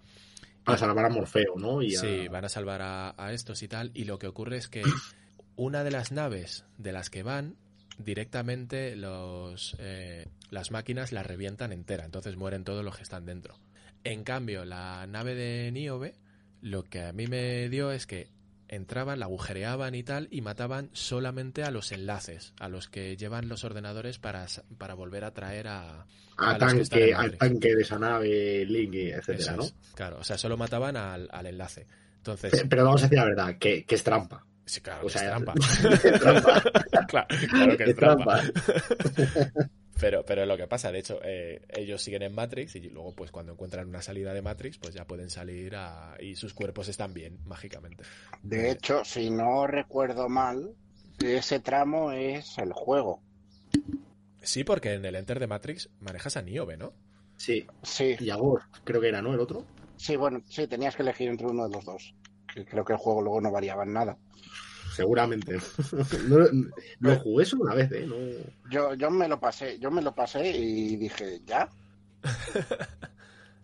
Para salvar a Morfeo, ¿no? Y a- Sí, van a salvar a, a estos y tal. Y lo que ocurre es que una de las naves de las que van, directamente los, eh, las máquinas la revientan entera. Entonces mueren todos los que están dentro. En cambio, la nave de Niobe, lo que a mí me dio es que entraban, la agujereaban y tal, y mataban solamente a los enlaces, a los que llevan los ordenadores para, para volver a traer a, a tanque, al tanque de esa nave, Link, etcétera, ¿no? Claro, o sea, solo mataban al, al enlace. Entonces, Pe- Pero vamos a decir la verdad, que, que es trampa. Sí, claro, O sea, es trampa. es trampa. claro, claro que es Es trampa. Pero, pero lo que pasa, de hecho, eh, ellos siguen en Matrix y luego, pues cuando encuentran una salida de Matrix, pues ya pueden salir a... y sus cuerpos están bien, mágicamente. De hecho, si no recuerdo mal, ese tramo es el juego. Sí, porque en el Enter de Matrix manejas a Niobe, ¿no? Sí, Sí, y a Ghost, creo que era, ¿no? El otro. sí, bueno, sí, tenías que elegir entre uno de los dos. Que creo que el juego luego no variaba en nada. Seguramente. no, lo jugué solo una vez, ¿eh? No... Yo, yo me lo pasé, yo me lo pasé y dije, ¿ya?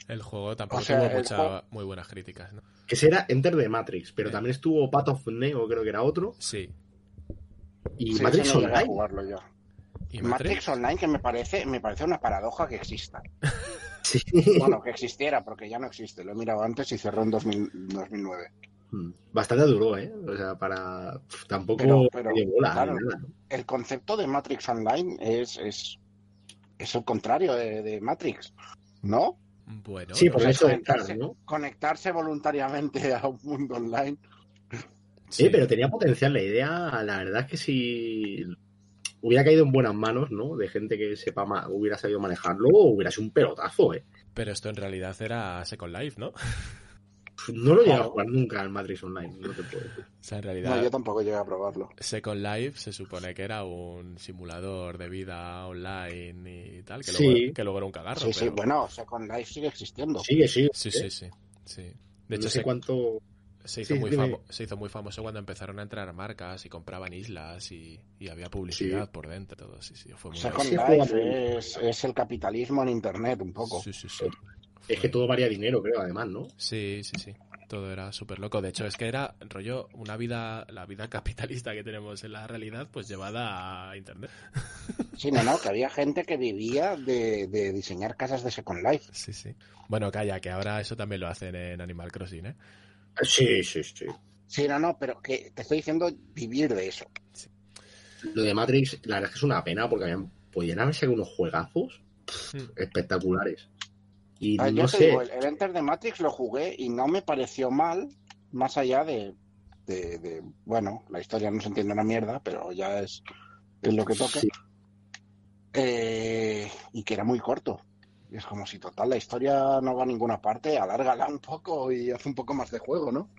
El juego tampoco O sea, tuvo el mucha- juego- muy buenas críticas, ¿no? Que ese era Enter de Matrix, pero también estuvo Path of Neo, creo que era otro. Sí. Y Sí, Matrix no Online. jugarlo yo. ¿Y Matrix? Matrix? Online que me parece, me parece una paradoja que exista. Sí. Bueno, que existiera, porque ya no existe. Lo he mirado antes y cerró en 2000 2009. Bastante duro, ¿eh? O sea, para. Tampoco Pero- pero, de bola, claro. ni nada, ¿no? El concepto de Matrix Online es, es, es el contrario de, de Matrix, ¿no? Bueno, Sí, por sé. eso conectarse, entrar, ¿no? conectarse voluntariamente a un mundo online. Sí, pero tenía potencial la idea. La verdad es que si hubiera caído en buenas manos, ¿no? De gente que sepa ma- hubiera sabido manejarlo, hubiera sido un pelotazo, ¿eh? Pero esto en realidad era Second Life, ¿no? No lo llegué a Claro. jugar nunca al Matrix Online, no te puedo decir. O sea, en No, realidad yo tampoco llegué a probarlo. Second Life se supone que era un simulador de vida online y tal, que, Sí. luego, que luego era un cagarro. Sí, sí, pero- bueno, Second Life sigue existiendo. Sigue, sigue. sí, sí, sí, sí. De hecho, no sé se, cuánto. se hizo sí, muy dime. famo- se hizo muy famoso cuando empezaron a entrar marcas y compraban islas y, y había publicidad por dentro. Todo, sí, sí, fue muy Second Life es, es el capitalismo en Internet, un poco. Sí, sí, sí. Es que todo varía dinero, creo, además, ¿no? Sí, sí, sí. Todo era súper loco. De hecho, es que era rollo una vida, la vida capitalista que tenemos en la realidad, pues llevada a internet. Sí, no, no, que había gente que vivía de, de diseñar casas de Second Life. Sí, sí. Bueno, calla, que ahora eso también lo hacen en Animal Crossing, ¿eh? Sí, sí, sí. Sí, no, no, pero que te estoy diciendo vivir de eso. Lo de Matrix, la verdad es que es una pena porque habían, podían haberse unos juegazos Hmm. espectaculares. Y Ah, yo no te sé, digo, el, el Enter de Matrix lo jugué y no me pareció mal, más allá de, de- de- bueno, la historia no se entiende una mierda, pero ya es, es lo que toca. Sí. Eh, y que era muy corto. Y es como si total la historia no va a ninguna parte, alárgala un poco y haz un poco más de juego, ¿no?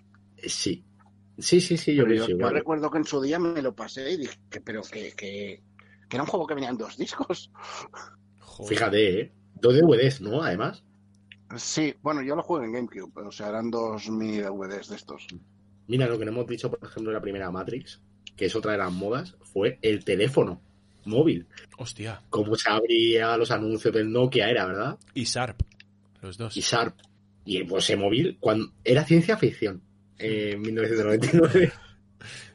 sí. Sí, sí, sí, yo Pero yo, yo igual. recuerdo que en su día me lo pasé y dije, que, pero que, que, que era un juego que venía en dos discos. Joder. Fíjate, ¿eh? Dos DVDs, ¿no? Además. Sí, bueno, yo lo jugué en GameCube, o sea, eran dos mini DVDs de estos. Mira, lo que no hemos dicho, por ejemplo, de la primera Matrix, que es otra de las modas, fue el teléfono móvil. Hostia. Cómo se abría los anuncios del Nokia, era, ¿verdad? Y Sharp. Los dos. Y Sharp. Y pues ese móvil, cuando era ciencia ficción, eh, en 1999.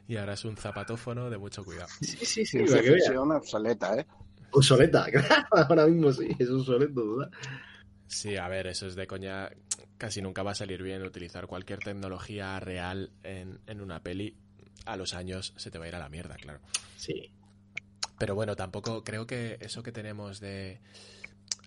Y ahora es un zapatófono de mucho cuidado. Sí, sí, sí, Ciencia para que ficción obsoleta, ¿eh? Obsoleta, claro, ahora mismo sí, es obsoleto, ¿verdad? Sí, a ver, eso es de coña. Casi nunca va a salir bien utilizar cualquier tecnología real en, en una peli. A los años se te va a ir a la mierda, claro. Sí. Pero bueno, tampoco creo que eso que tenemos de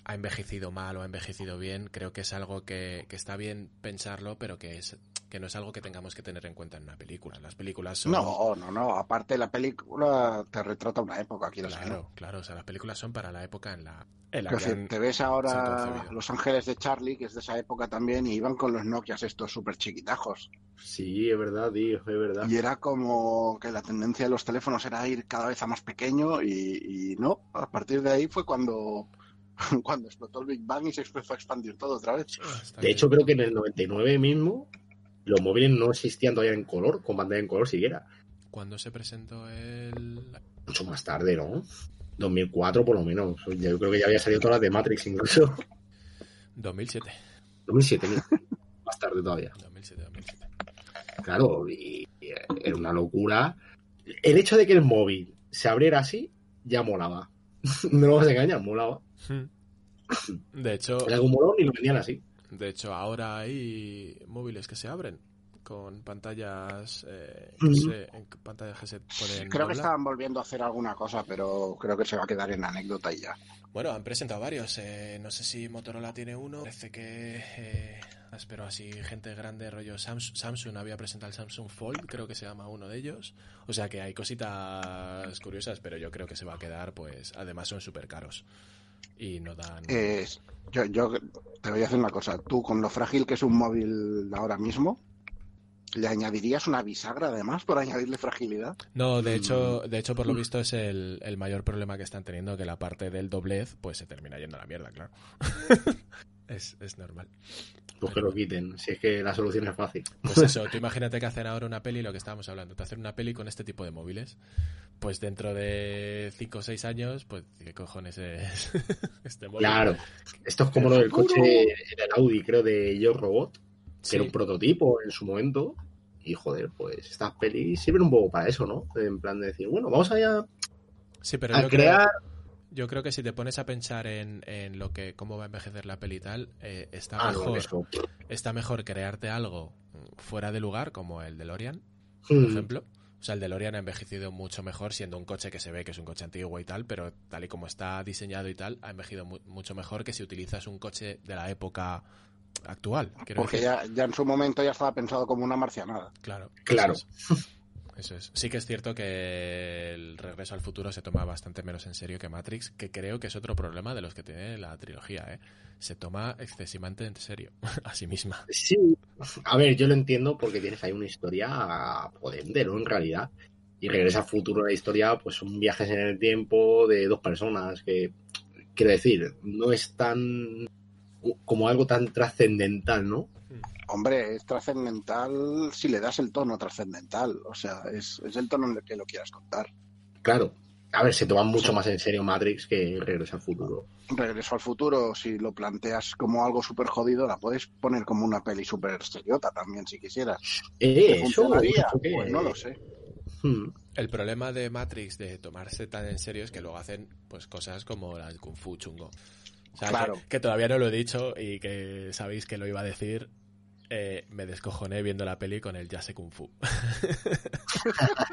ha envejecido mal o ha envejecido bien, creo que es algo que, que está bien pensarlo, pero que es que no es algo que tengamos que tener en cuenta en una película. Las películas son No, no, no. Aparte, la película te retrata una época, no. claro, claro, o sea, las películas son para la época en la, en la que han- te ves ahora. Los Ángeles de Charlie, que es de esa época también, y iban con los Nokias estos súper chiquitajos. Sí, es verdad, tío, es verdad. Y era como que la tendencia de los teléfonos era ir cada vez a más pequeño y, y no, a partir de ahí fue cuando, cuando explotó el Big Bang y se empezó a expandir todo otra vez. Ah, De bien. hecho, creo que en el 99 mismo los móviles no existían todavía en color, con pantalla en color siquiera. cuando se presentó el Mucho más tarde, ¿no? 2004 por lo menos. Yo creo que ya había salido todas las de Matrix incluso. 2007, 2007, mira. Más tarde todavía. 2007, 2007. Claro, y, y era una locura. El hecho de que el móvil se abriera así, ya molaba. no lo vas a engañar, molaba. Hmm. De hecho, Era algo molón y lo vendían así. De hecho, ahora hay móviles que se abren con pantallas, eh, que se- pantallas que se pueden Creo que estaban volviendo a hacer alguna cosa, pero creo que se va a quedar en anécdota y ya. Bueno, han presentado varios. eh, no sé si Motorola tiene uno. Parece que. eh, pero así, gente grande, rollo Samsung, Samsung había presentado el Samsung Fold, creo que se llama uno de ellos. O sea que hay cositas curiosas, pero yo creo que se va a quedar, pues. Además, son súper caros. Y no dan. Eh, yo, yo te voy a decir una cosa. Tú, con lo frágil que es un móvil ahora mismo, ¿le añadirías una bisagra además por añadirle fragilidad? No, de Mm. hecho, de hecho, por lo visto es el, el mayor problema que están teniendo, que la parte del doblez, pues se termina yendo a la mierda, claro. es, es normal. Pues que lo quiten. Si es que la solución es fácil. Pues eso, tú imagínate que hacen ahora una peli, lo que estábamos hablando, te hacen una peli con este tipo de móviles. Pues dentro de 5 o 6 años, pues, ¿qué cojones es este móvil? Claro. Esto es como lo del coche del Audi, creo, de Yo Robot, que Sí. era un prototipo en su momento. Y joder, pues estas pelis sirven un poco para eso, ¿no? En plan de decir, bueno, vamos allá Sí, pero a crear. creo, yo creo que si te pones a pensar en, en lo que cómo va a envejecer la peli y tal, eh, está Ah, mejor está mejor crearte algo fuera de lugar como el DeLorean, por ejemplo. O sea, el DeLorean ha envejecido mucho mejor siendo un coche que se ve que es un coche antiguo y tal, pero tal y como está diseñado y tal, ha envejecido mu- mucho mejor que si utilizas un coche de la época actual. Porque decir. ya, ya en su momento ya estaba pensado como una marcianada. Claro. Claro. Eso es. Sí que es cierto que el regreso al futuro se toma bastante menos en serio que Matrix, que creo que es otro problema de los que tiene la trilogía, ¿eh? Se toma excesivamente en serio a sí misma. Sí. A ver, yo lo entiendo porque tienes ahí una historia potente, ¿no? En realidad. Y regresa al futuro la historia, pues son viajes en el tiempo de dos personas que, quiero decir, no es tan como algo tan trascendental, ¿no? Hombre, es trascendental si le das el tono trascendental. O sea, es, es el tono en el que lo quieras contar. Claro. A ver, se toma mucho más en serio Matrix que Regresa al futuro. Regreso al futuro, si lo planteas como algo súper jodido, la puedes poner como una peli súper seriota también, si quisieras. Eh, ¿Que eso, funcionaría? eso que- Pues no lo sé. Hmm. El problema de Matrix de tomarse tan en serio es que luego hacen pues cosas como la del Kung Fu chungo. O sea, Claro. que, que todavía no lo he dicho y que sabéis que lo iba a decir. Eh, me descojoné viendo la peli con el Yase Kung Fu.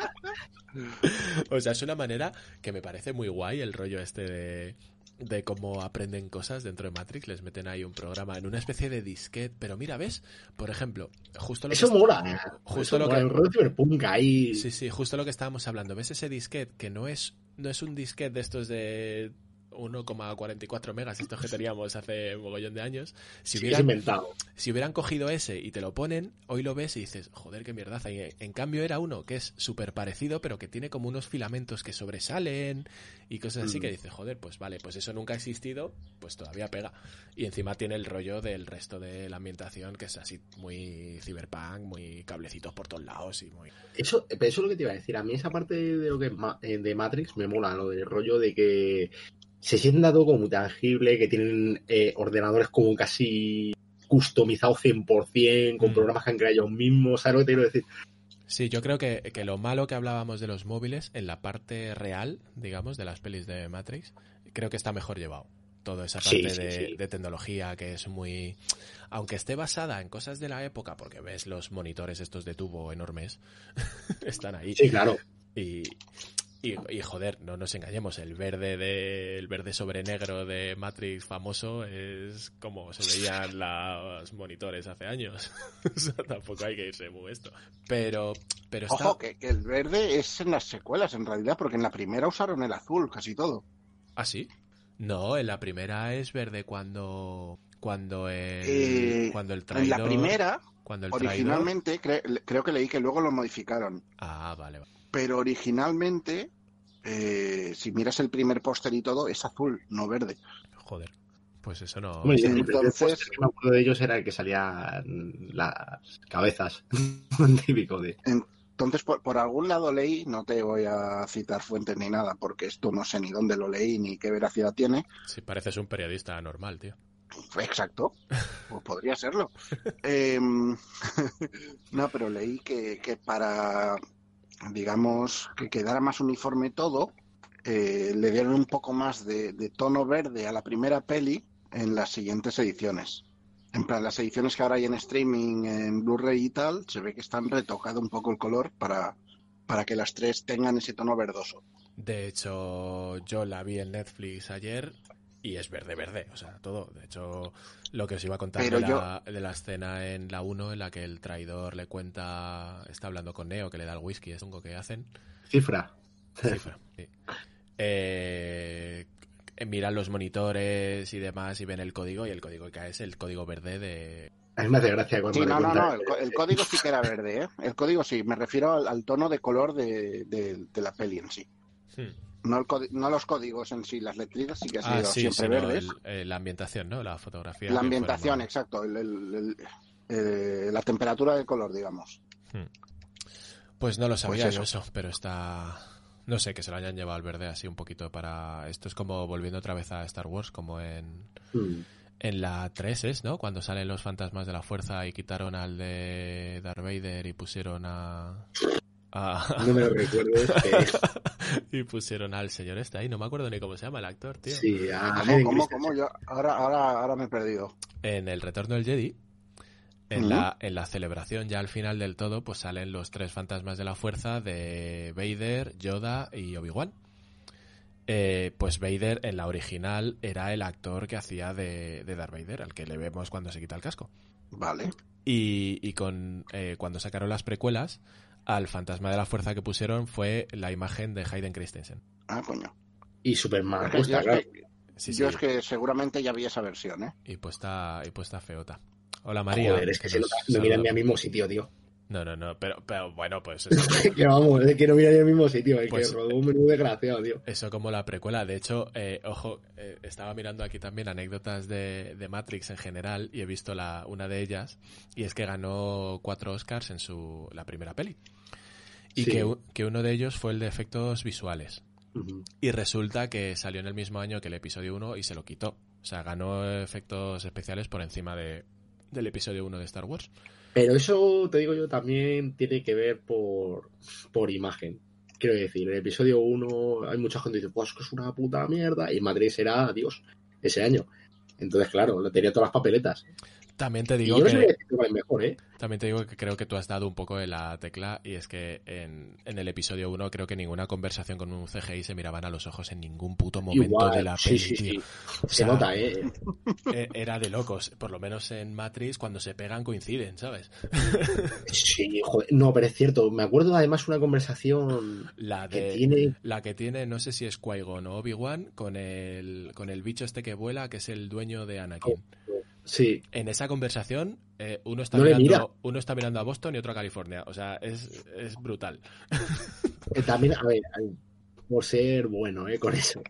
o sea, es una manera que me parece muy guay el rollo este de, de cómo aprenden cosas dentro de Matrix. Les meten ahí un programa en una especie de disquete. Pero mira, ¿ves? Por ejemplo, justo lo Eso que... mola. Justo Eso lo mola, que- el ahí. Sí, sí, justo lo que estábamos hablando. ¿Ves ese disquete que no es, no es un disquete de estos de 1,44 megas, estos que teníamos hace un mogollón de años? Si Sí, hubieran, inventado. si hubieran cogido ese y te lo ponen, hoy lo ves y dices, joder, qué mierdaza. Y en cambio era uno que es súper parecido, pero que tiene como unos filamentos que sobresalen y cosas así Mm. que dices, joder, pues vale, pues eso nunca ha existido, pues todavía pega. Y encima tiene el rollo del resto de la ambientación, que es así muy cyberpunk, muy cablecitos por todos lados y muy... Eso, pero eso es lo que te iba a decir. A mí esa parte de lo que es eh, de Matrix me mola, lo del rollo de que se sienten todo como tangible, que tienen eh, ordenadores como casi customizados 100%, con Mm. programas que han creado ellos mismos, ¿sabes lo que te quiero decir? Sí, yo creo que, que lo malo que hablábamos de los móviles, en la parte real, digamos, de las pelis de Matrix, creo que está mejor llevado. Toda esa Sí, parte sí, de, sí. de tecnología que es muy... Aunque esté basada en cosas de la época, porque ves los monitores estos de tubo enormes, están ahí. Sí, claro. Y, y, y, joder, no nos engañemos, el verde de, el verde sobre negro de Matrix famoso es como se veían los monitores hace años. o sea, tampoco hay que irse muy esto. Pero, pero está... Ojo, que, que el verde es en las secuelas, en realidad, porque en la primera usaron el azul, casi todo. ¿Ah, sí? No, en la primera es verde cuando cuando el, Eh, cuando el En traidor... la primera, cuando el traidor- originalmente, cre- creo que leí que luego lo modificaron. Ah, vale, vale. Pero originalmente, eh, si miras el primer póster y todo, es azul, no verde. Joder. Pues eso no... El entonces- me acuerdo de ellos era el que salían las cabezas. típico de. Entonces, por, por algún lado leí, no te voy a citar fuentes ni nada, porque esto no sé ni dónde lo leí ni qué veracidad tiene. Sí, pareces un periodista normal, tío. Exacto, pues podría serlo. Em, no, pero leí que, que para, digamos, que quedara más uniforme todo, eh, le dieron un poco más de, de tono verde a la primera peli en las siguientes ediciones. En plan, las ediciones que ahora hay en streaming, en Blu-ray y tal, se ve que están retocado un poco el color para, para que las tres tengan ese tono verdoso. De hecho, yo la vi en Netflix ayer y es verde, verde, o sea, todo. De hecho, lo que os iba a contar de, la, de la escena en la 1 en la que el traidor le cuenta, está hablando con Neo, que le da el whisky, es algo que hacen. Cifra. Cifra, sí. Eh, miran los monitores y demás y ven el código y el código que es el código verde de... A mí me hace gracia cuando Sí, no, no, no, el, código sí que era verde, ¿eh? El código sí, me refiero al, al tono de color de, de- de la peli en sí. Hmm. No, el codi- no los códigos en sí, las letritas sí que han Ah, sido sí, siempre verdes. el- eh, la ambientación, ¿no? La fotografía. La ambientación, exacto, eh, la temperatura del color, digamos. más- Pues no lo sabía Pues yo eso. eso, pero está... No sé, que se lo hayan llevado al verde así un poquito para... Esto es como volviendo otra vez a Star Wars, como en... Mm. En la 3 es, ¿no? Cuando salen los fantasmas de la fuerza y quitaron al de Darth Vader y pusieron a... a- No me lo recuerdo. es que- y pusieron al señor este ahí. No me acuerdo ni cómo se llama el actor, tío. sí, a ¿Cómo, cómo, cómo? Yo, ahora, ahora, ahora me he perdido. En el Retorno del Jedi, en, la, en la celebración ya al final del todo, pues salen los tres fantasmas de la fuerza de Vader, Yoda y Obi-Wan. Eh, pues Vader en la original era el actor que hacía de, de Darth Vader, al que le vemos cuando se quita el casco. Vale. Y, y con eh, cuando sacaron las precuelas, al fantasma de la fuerza que pusieron fue la imagen de Hayden Christensen. Ah, coño. Y Superman. Yo, es que, Sí, yo sí, es que seguramente ya vi esa versión, ¿eh? y puesta, y puesta feota. Hola María. Joder, es que se no miran ni saluda. al mismo sitio, tío. No, no, no, pero, pero bueno, pues eso, que vamos, es que no miran ni al mismo sitio. Es Pues- que rodó un menú desgraciado, tío. eso como la precuela. De hecho, eh, ojo, eh, estaba mirando aquí también anécdotas de, de Matrix en general y he visto la, una de ellas y es que ganó cuatro Oscars en su la primera peli. Y Sí. que, que uno de ellos fue el de efectos visuales. Y resulta que salió en el mismo año que el episodio 1 y se lo quitó. O sea, ganó efectos especiales por encima de, del episodio 1 de Star Wars. Pero eso, te digo yo, también tiene que ver por, por imagen. Quiero decir, en el episodio 1 hay mucha gente que dice, pues que es una puta mierda. Y Madrid era Dios ese año. Entonces, claro, tenía todas las papeletas. También te Y digo yo no sé que... que vale mejor, ¿eh? También te digo que creo que tú has dado un poco de la tecla y es que en, en el episodio 1 creo que ninguna conversación con un CGI se miraban a los ojos en ningún puto momento Igual, de la peli, sí, tío. sí. O Se nota, ¿eh? e- Era de locos. Por lo menos en Matrix cuando se pegan coinciden, ¿sabes? Sí, joder. No, pero es cierto. Me acuerdo además una conversación La que de... tiene... La que tiene, no sé si es Qui-Gon o Obi-Wan, con el, con el bicho este que vuela, que es el dueño de Anakin. Sí, En esa conversación, eh, uno, está No mirando, mira. uno está mirando a Boston y otro a California. O sea, es, es brutal. Eh, También, a ver, por ser bueno, ¿eh? Con eso.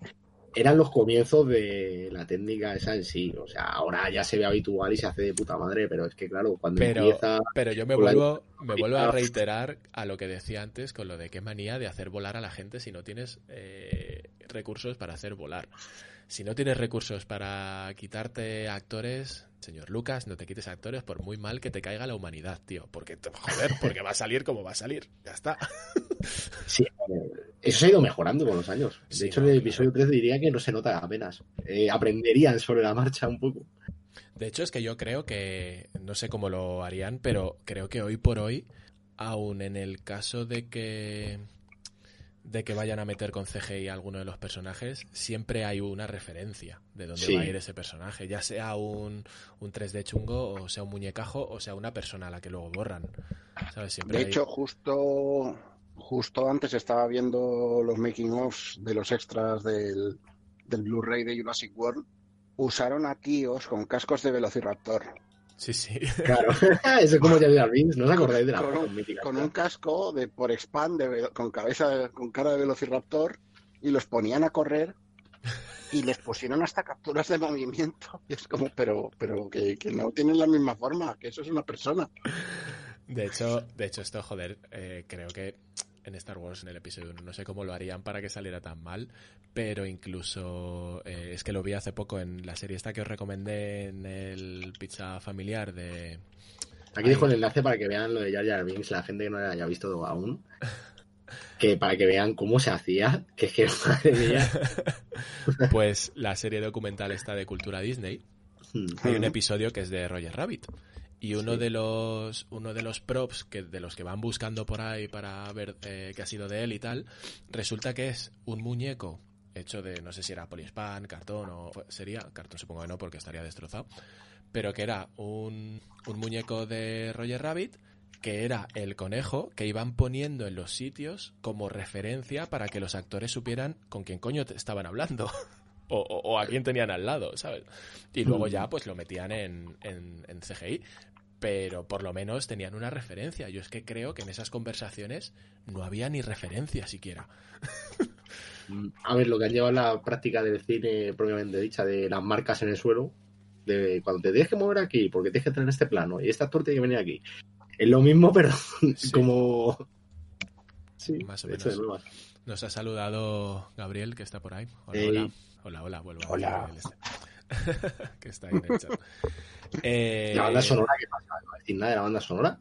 Eran los comienzos de la técnica esa en sí. O sea, ahora ya se ve habitual y se hace de puta madre, pero es que, claro, cuando Pero- empieza. Pero yo me la- vuelvo, me vuelvo a reiterar a lo que decía antes con lo de qué manía de hacer volar a la gente si no tienes eh, recursos para hacer volar. Si no tienes recursos para quitarte actores, señor Lucas, no te quites actores por muy mal que te caiga la humanidad, tío. Porque, joder, porque va a salir como va a salir. Ya está. Sí, ver, eso se ha ido mejorando con los años. De Sí, hecho, no, en el claro. episodio 3 diría que no se nota apenas. Eh, aprenderían sobre la marcha un poco. De hecho, es que yo creo que, no sé cómo lo harían, pero creo que hoy por hoy, aun en el caso de que de que vayan a meter con CGI a alguno de los personajes, siempre hay una referencia de dónde Sí. va a ir ese personaje, ya sea un, un 3D chungo, o sea un muñecajo, o sea una persona a la que luego borran. ¿Sabes? Siempre De hay- hecho, justo, justo antes estaba viendo los making ofs de los extras del, del Blu-ray de Jurassic World. Usaron a tíos con cascos de Velociraptor. Sí, sí. Claro, eso es como ya de Vince, ¿no os acordáis de la Con un, mítica? con un casco de por expand de con cabeza con cara de Velociraptor y los ponían a correr y les pusieron hasta capturas de movimiento. Y es como, pero, pero que, que no tienen la misma forma, que eso es una persona. De hecho, de hecho esto, joder, eh, creo que en Star Wars, en el episodio 1, no sé cómo lo harían para que saliera tan mal, pero incluso eh, es que lo vi hace poco en la serie esta que os recomendé en el Pizza Familiar de... Aquí dejo el enlace para que vean lo de Jar Jar Binks, la gente que no lo haya visto aún. Que para que vean cómo se hacía, que es que madre mía. Pues la serie documental esta de cultura Disney, hay un episodio que es de Roger Rabbit. Y uno de los uno de los props que de los que van buscando por ahí para ver eh, qué ha sido de él y tal, resulta que es un muñeco hecho de no sé si era poliespan, cartón o sería cartón supongo que no porque estaría destrozado, pero que era un, un muñeco de Roger Rabbit que era el conejo que iban poniendo en los sitios como referencia para que los actores supieran con quién coño te estaban hablando. O, o- o a quién tenían al lado, ¿sabes? Y luego ya pues lo metían en, en, en CGI. Pero por lo menos tenían una referencia. Yo es que creo que en esas conversaciones no había ni referencia siquiera. A ver, lo que han llevado a la práctica del cine propiamente dicha, de las marcas en el suelo, de cuando te tienes que mover aquí, porque tienes que tener este plano, y este actor tiene que venir aquí. Es lo mismo, pero Sí. como... Sí, Más o de menos. Nos ha saludado Gabriel, que está por ahí. Hola, Ey. hola. Hola, hola, vuelvo a Hola. este. que está ahí en el chat. Eh, La banda sonora, ¿qué pasa? ¿No decir nada de la banda sonora?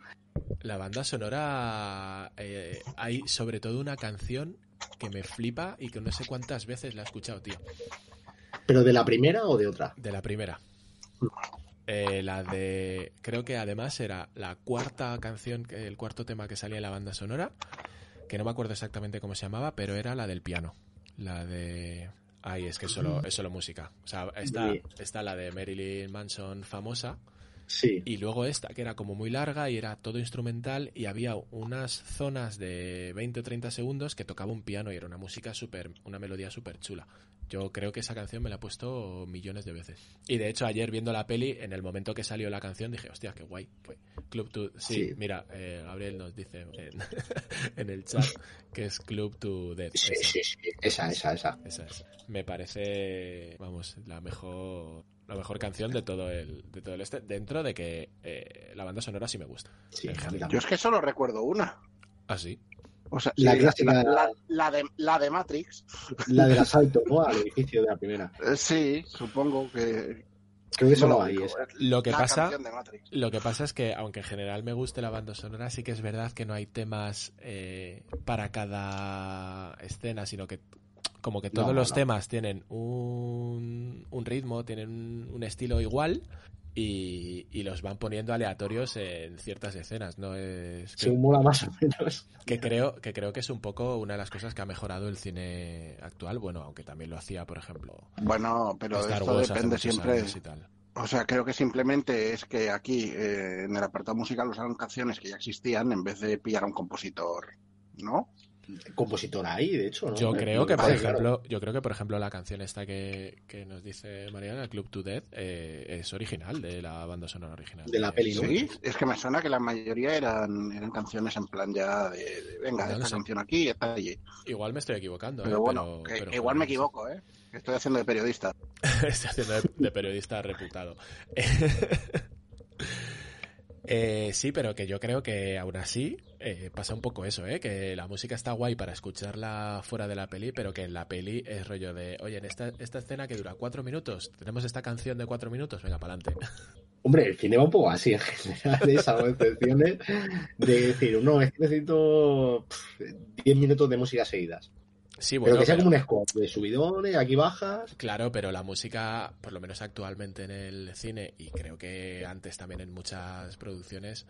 La banda sonora, eh, hay sobre todo una canción que me flipa y que no sé cuántas veces la he escuchado, tío. ¿Pero de la primera o de otra? De la primera. Eh, la de. Creo que además era la cuarta canción, el cuarto tema que salía en la banda sonora. Que no me acuerdo exactamente cómo se llamaba, pero era la del piano. La de. Ay, es que es solo, es solo música. O sea, está, Sí. está la de Marilyn Manson famosa. Sí. Y luego esta, que era como muy larga y era todo instrumental. Y había unas zonas de 20 o 30 segundos que tocaba un piano y era una música súper. Una melodía súper chula. Yo creo que esa canción me la he puesto millones de veces. Y de hecho, ayer viendo la peli, en el momento que salió la canción, dije, hostia, qué guay. Club to. Sí, Sí. mira, eh, Gabriel nos dice en, en el chat que es Club to Death. Sí, esa. sí, sí. Esa, esa, esa. Esa es. Me parece, vamos, la mejor la mejor canción de todo el de todo el este dentro de que eh, la banda sonora sí me gusta. Sí. Yo es que solo recuerdo una. Ah, sí. O sea, La clásica- la, la- la de, la de Matrix. La del asalto, ¿no? Al edificio de la primera. Eh, sí, supongo que. Creo que no, ahí no, esa. Lo que pasa lo que pasa es que aunque en general me guste la banda sonora, sí que es verdad que no hay temas eh, para cada escena, sino que como que todos No, los no. temas tienen un, un ritmo, tienen un estilo igual y, y los van poniendo aleatorios en ciertas escenas. No es que- Se mola más o menos. Que creo, que creo que es un poco una de las cosas que ha mejorado el cine actual. Bueno, aunque también lo hacía, por ejemplo, Bueno, pero Star esto Wars depende siempre. O sea, creo que simplemente es que aquí, eh, en el apartado musical, usaron canciones que ya existían en vez de pillar a un compositor, ¿no? Compositor ahí, de hecho, ¿no? Yo Eh, creo que, por claro, ejemplo, yo creo que, por ejemplo, la canción esta que, que nos dice Mariana, Club to Death, eh, es original de la banda sonora original. De la peli, ¿no? Sí, es que me suena que la mayoría eran, eran canciones en plan ya de, de, venga, No esta sé. canción aquí, esta allí. Igual me estoy equivocando, Pero eh, bueno, pero- que pero, igual me equivoco, ¿eh? Estoy haciendo de periodista. Estoy haciendo de, de periodista reputado. Eh, sí, pero que yo creo que aún así eh, pasa un poco eso, ¿eh? Que la música está guay para escucharla fuera de la peli, pero que en la peli es rollo de, oye, en esta, escena que dura cuatro minutos, tenemos esta canción de cuatro minutos, venga, para adelante. Hombre, el cine va un poco así en general, es algo de excepciones de decir, no, es que necesito 10 minutos de música seguidas. Sí, bueno, pero que sea pero- como un score de subidones, aquí bajas. Claro, pero la música, por lo menos actualmente en el cine, y creo que antes también en muchas producciones,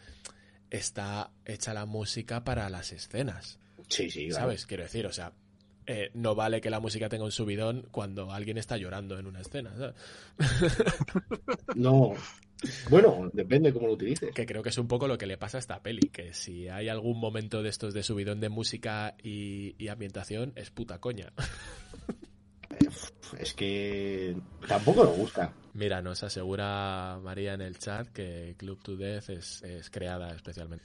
está hecha la música para las escenas. Sí, sí, claro. ¿Sabes? Quiero decir, o sea, eh, no vale que la música tenga un subidón cuando alguien está llorando en una escena. ¿sabes? No. Bueno, depende cómo lo utilices. Que creo que es un poco lo que le pasa a esta peli, que si hay algún momento de estos de subidón de música y, y ambientación, es puta coña. Es que tampoco nos gusta. Mira, nos asegura María en el chat que Club to Death es, es creada especialmente.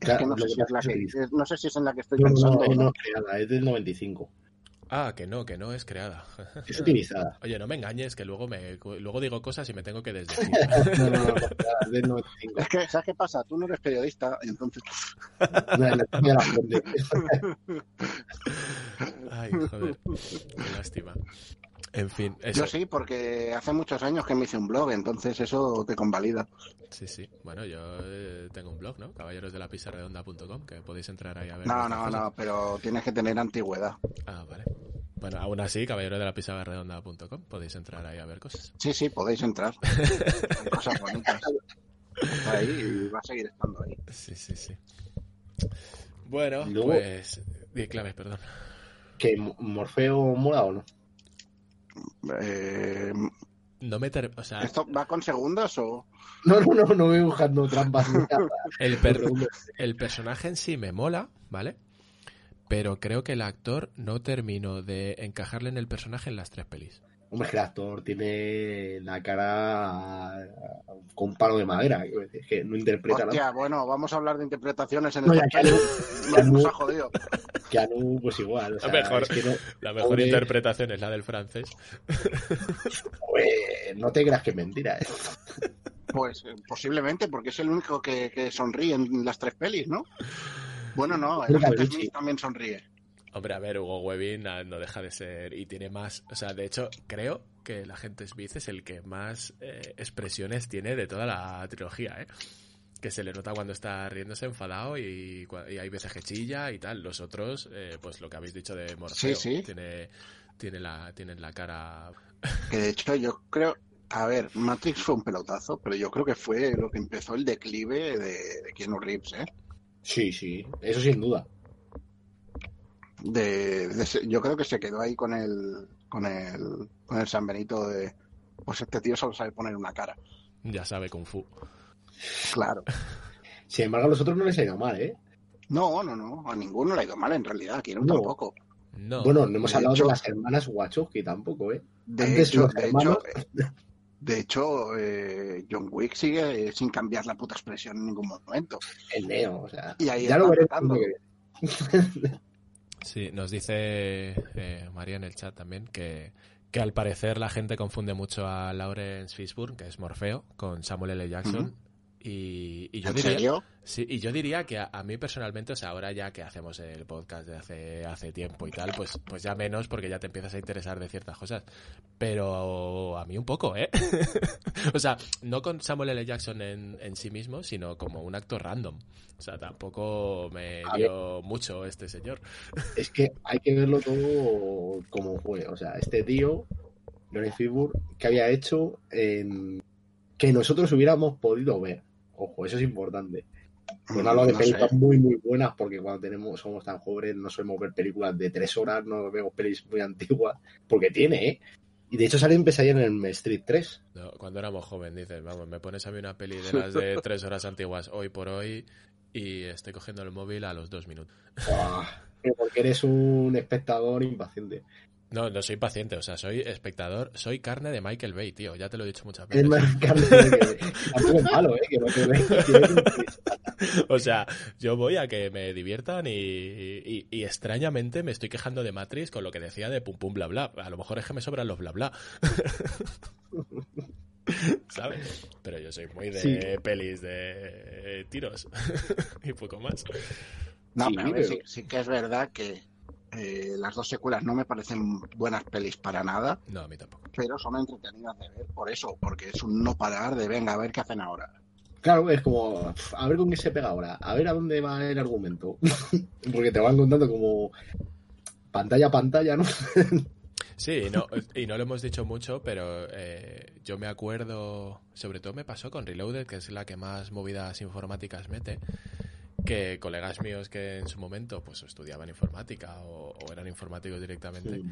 Es que no sé, si es la que, es- no sé si es en la que estoy no, pensando. no, no es creada, es del 95. Ah, que no, que no es creada. Es utilizada. Oye, no me engañes, que luego me luego digo cosas y me tengo que desdecir. No, no, no, no, es creada, es del 95. Es que, ¿sabes qué pasa? Tú no eres periodista, y entonces. Ay, joder, qué lástima. En fin, eso. Yo sí, porque hace muchos años que me hice un blog, entonces eso te convalida. Sí, sí. Bueno, yo eh, tengo un blog, ¿no? Caballerosdelapizarredonda.com, que podéis entrar ahí a ver. No, no, cosas. no, pero tienes que tener antigüedad. Ah, vale. Bueno, aún así, caballerosdelapizarredonda.com, podéis entrar ahí a ver cosas. Sí, sí, podéis entrar. Hay cosas bonitas. Está ahí y va a seguir estando ahí. Sí, sí, sí. Bueno, Luego- pues... Di claves, perdón. ¿Que Mo- Morfeo mola o no? Eh, No me... ter- O sea, ¿Esto va con segundos o...? No, no, no, no voy buscando trampas. el, per- el personaje en sí me mola, ¿vale? Pero creo que el actor no terminó de encajarle en el personaje en las tres pelis. Hombre, es que el actor tiene la cara con un palo de madera. que no interpreta nada. Hostia, bueno, vamos a hablar de interpretaciones en No, peli. ya Nos, no. nos ha jodido. Que Anu, pues igual. O sea, Mejor. es que no, La mejor interpretación es la del francés. pues, no te creas que es mentira. ¿eh? Pues eh, posiblemente, porque es el único que, que sonríe en las tres pelis, ¿no? Bueno, no, el también sonríe. Hombre, a ver, Hugo Webbing no deja de ser y tiene más, o sea, de hecho, creo que el agente Smith es el que más eh, expresiones tiene de toda la trilogía, ¿eh? Que se le nota cuando está riéndose enfadado y, hay veces que chilla y tal. Los otros, eh, pues lo que habéis dicho de Morfeo, Sí, sí. tiene tiene la tienen la cara Que de hecho yo creo, a ver, Matrix fue un pelotazo, pero yo creo que fue lo que empezó el declive de, de Keanu Reeves, ¿eh? Sí, sí, eso sin duda. De, yo creo que se quedó ahí con el, con el, con el San Benito de, pues este tío solo sabe poner una cara. ya sabe kung fu. Claro. Sin embargo, a los otros no les ha ido mal, ¿eh? No, no, no, a ninguno le ha ido mal en realidad, a Keanu No. tampoco. No. Bueno, no hemos de hablado hecho- de las hermanas Wachowski tampoco, ¿eh? De Antes hecho, los de hermanos- hecho, de hecho eh, John Wick sigue eh, sin cambiar la puta expresión en ningún momento. El Neo, o sea. Y ahí ya lo veremos. Sí, nos dice eh, María en el chat también que, que al parecer la gente confunde mucho a Lawrence Fishburne, que es Morfeo, con Samuel L. Jackson. Y, y yo ¿En diría, serio? sí, y yo diría que a, a mí personalmente, o sea, ahora ya que hacemos el podcast de hace, hace tiempo y tal, pues, pues ya menos porque ya te empiezas a interesar de ciertas cosas. Pero a mí un poco, ¿eh? o sea, no con Samuel L. Jackson en, en sí mismo, sino como un actor random. O sea, tampoco me A dio mucho este señor. Es que hay que verlo todo como fue. O sea, este tío, Lawrence Fishburne, que había hecho en... que nosotros hubiéramos podido ver. Ojo, eso es importante. No hablo de No películas sé. muy, muy buenas, porque cuando tenemos, somos tan jóvenes no solemos ver películas de tres horas, no vemos pelis muy antiguas, porque tiene, ¿eh? Y de hecho sale en Pesadilla en el Street 3. No, cuando éramos jóvenes, dices, vamos, me pones a mí una peli de las de tres horas antiguas hoy por hoy y estoy cogiendo el móvil a los dos minutos. Porque eres un espectador impaciente. No, no soy paciente, o sea, soy espectador, soy carne de Michael Bay, tío, ya te lo he dicho muchas Es veces. más carne que tampoco es malo, ¿eh? Que no te veas, tiene un- O sea, yo voy a que me diviertan y, y- y extrañamente me estoy quejando de Matrix con lo que decía de pum pum bla bla. A lo mejor es que me sobran los bla bla. ¿Sabes? Pero yo soy muy de Sí. pelis de tiros y poco más. No, Sí, pero a ver, pero- sí, sí que es verdad que eh, las dos secuelas no me parecen buenas pelis para nada, No, a mí tampoco. pero son entretenidas de ver por eso, porque es un no parar de venga a ver qué hacen ahora. Claro, es como, a ver con qué se pega ahora, a ver a dónde va el argumento. Porque te van contando como pantalla a pantalla, ¿no? Sí, y no, y no lo hemos dicho mucho, pero eh, yo me acuerdo, sobre todo me pasó con Reloaded, que es la que más movidas informáticas mete, que colegas míos que en su momento pues estudiaban informática o, o eran informáticos directamente,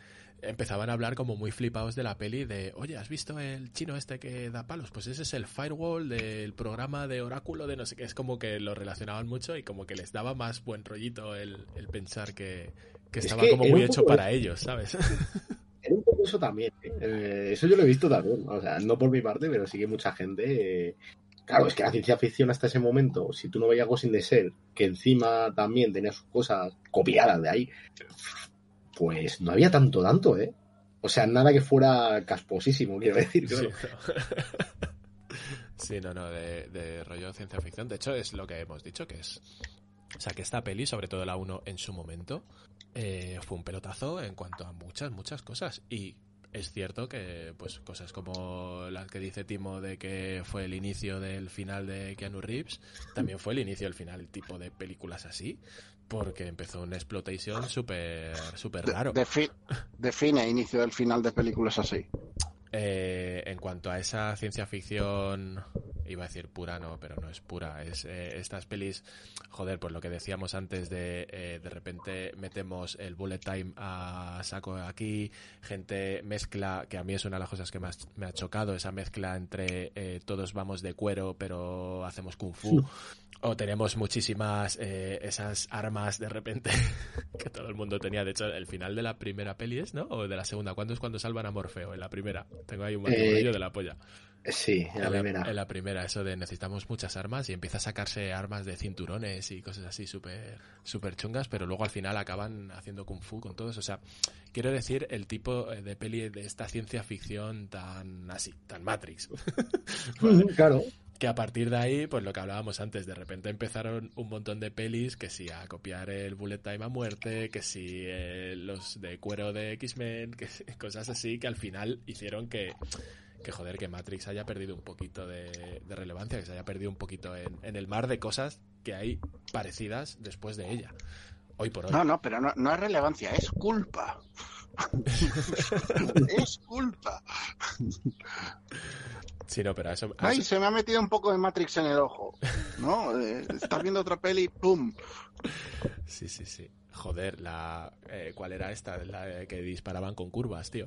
empezaban a hablar como muy flipados de la peli de, oye, ¿has visto el chino este que da palos? Pues ese es el firewall del programa de oráculo de no sé qué, es como que lo relacionaban mucho y como que les daba más buen rollito el, el pensar que, que Es estaba que como muy hecho para ellos, ¿sabes? Era un poco eso también. ¿eh? Eh, eso yo lo he visto también. O sea, no por mi parte, pero sí que mucha gente. eh, Claro, es que la ciencia ficción hasta ese momento, si tú no veías Ghost in the Shell, que encima también tenía sus cosas copiadas de ahí, pues no había tanto, tanto, ¿eh? O sea, nada que fuera casposísimo, quiero decir. claro. Sí, no. Sí, no, no, de, de rollo ciencia ficción. De hecho, es lo que hemos dicho, que es... O sea, que esta peli, sobre todo la 1 en su momento, eh, fue un pelotazo en cuanto a muchas, muchas cosas. Y es cierto que, pues, cosas como las que dice Timo de que fue el inicio del final de Keanu Reeves, también fue el inicio del final tipo de películas así, porque empezó un exploitation súper, súper raro. defi- define inicio del final de películas así. Eh, en cuanto a esa ciencia ficción, iba a decir pura, no, pero no es pura. Es eh, estas pelis, joder, pues lo que decíamos antes de eh, de repente metemos el bullet time a saco aquí, gente mezcla, que a mí es una de las cosas que más me ha chocado, esa mezcla entre eh, todos vamos de cuero, pero hacemos kung fu. O tenemos muchísimas eh, esas armas de repente que todo el mundo tenía. De hecho, el final de la primera peli es, ¿no? O de la segunda. ¿Cuándo es cuando salvan a Morfeo? En la primera. Tengo ahí un Eh, batiburrillo de la polla. Sí, en la En la, primera. en la primera, eso de necesitamos muchas armas y empieza a sacarse armas de cinturones y cosas así súper súper chungas, pero luego al final acaban haciendo kung fu con todos. O sea, quiero decir el tipo eh, de peli de esta ciencia ficción tan así, tan Matrix. Ujú, Claro. Que a partir de ahí, pues lo que hablábamos antes, de repente empezaron un montón de pelis que sí, a copiar el Bullet Time a muerte, que sí, eh, los de cuero de X-Men, que cosas así que al final hicieron que, que joder, que Matrix haya perdido un poquito de, de relevancia, que se haya perdido un poquito en, en el mar de cosas que hay parecidas después de ella. Hoy por hoy. No, no, pero no, no es relevancia, es culpa. es culpa. Sí, no, pero a eso, Ay, eso- se me ha metido un poco de Matrix en el ojo. ¿No? Eh, estás viendo otra peli, ¡pum! Sí, sí, sí. Joder, la eh, ¿cuál era esta? La que disparaban con curvas, tío.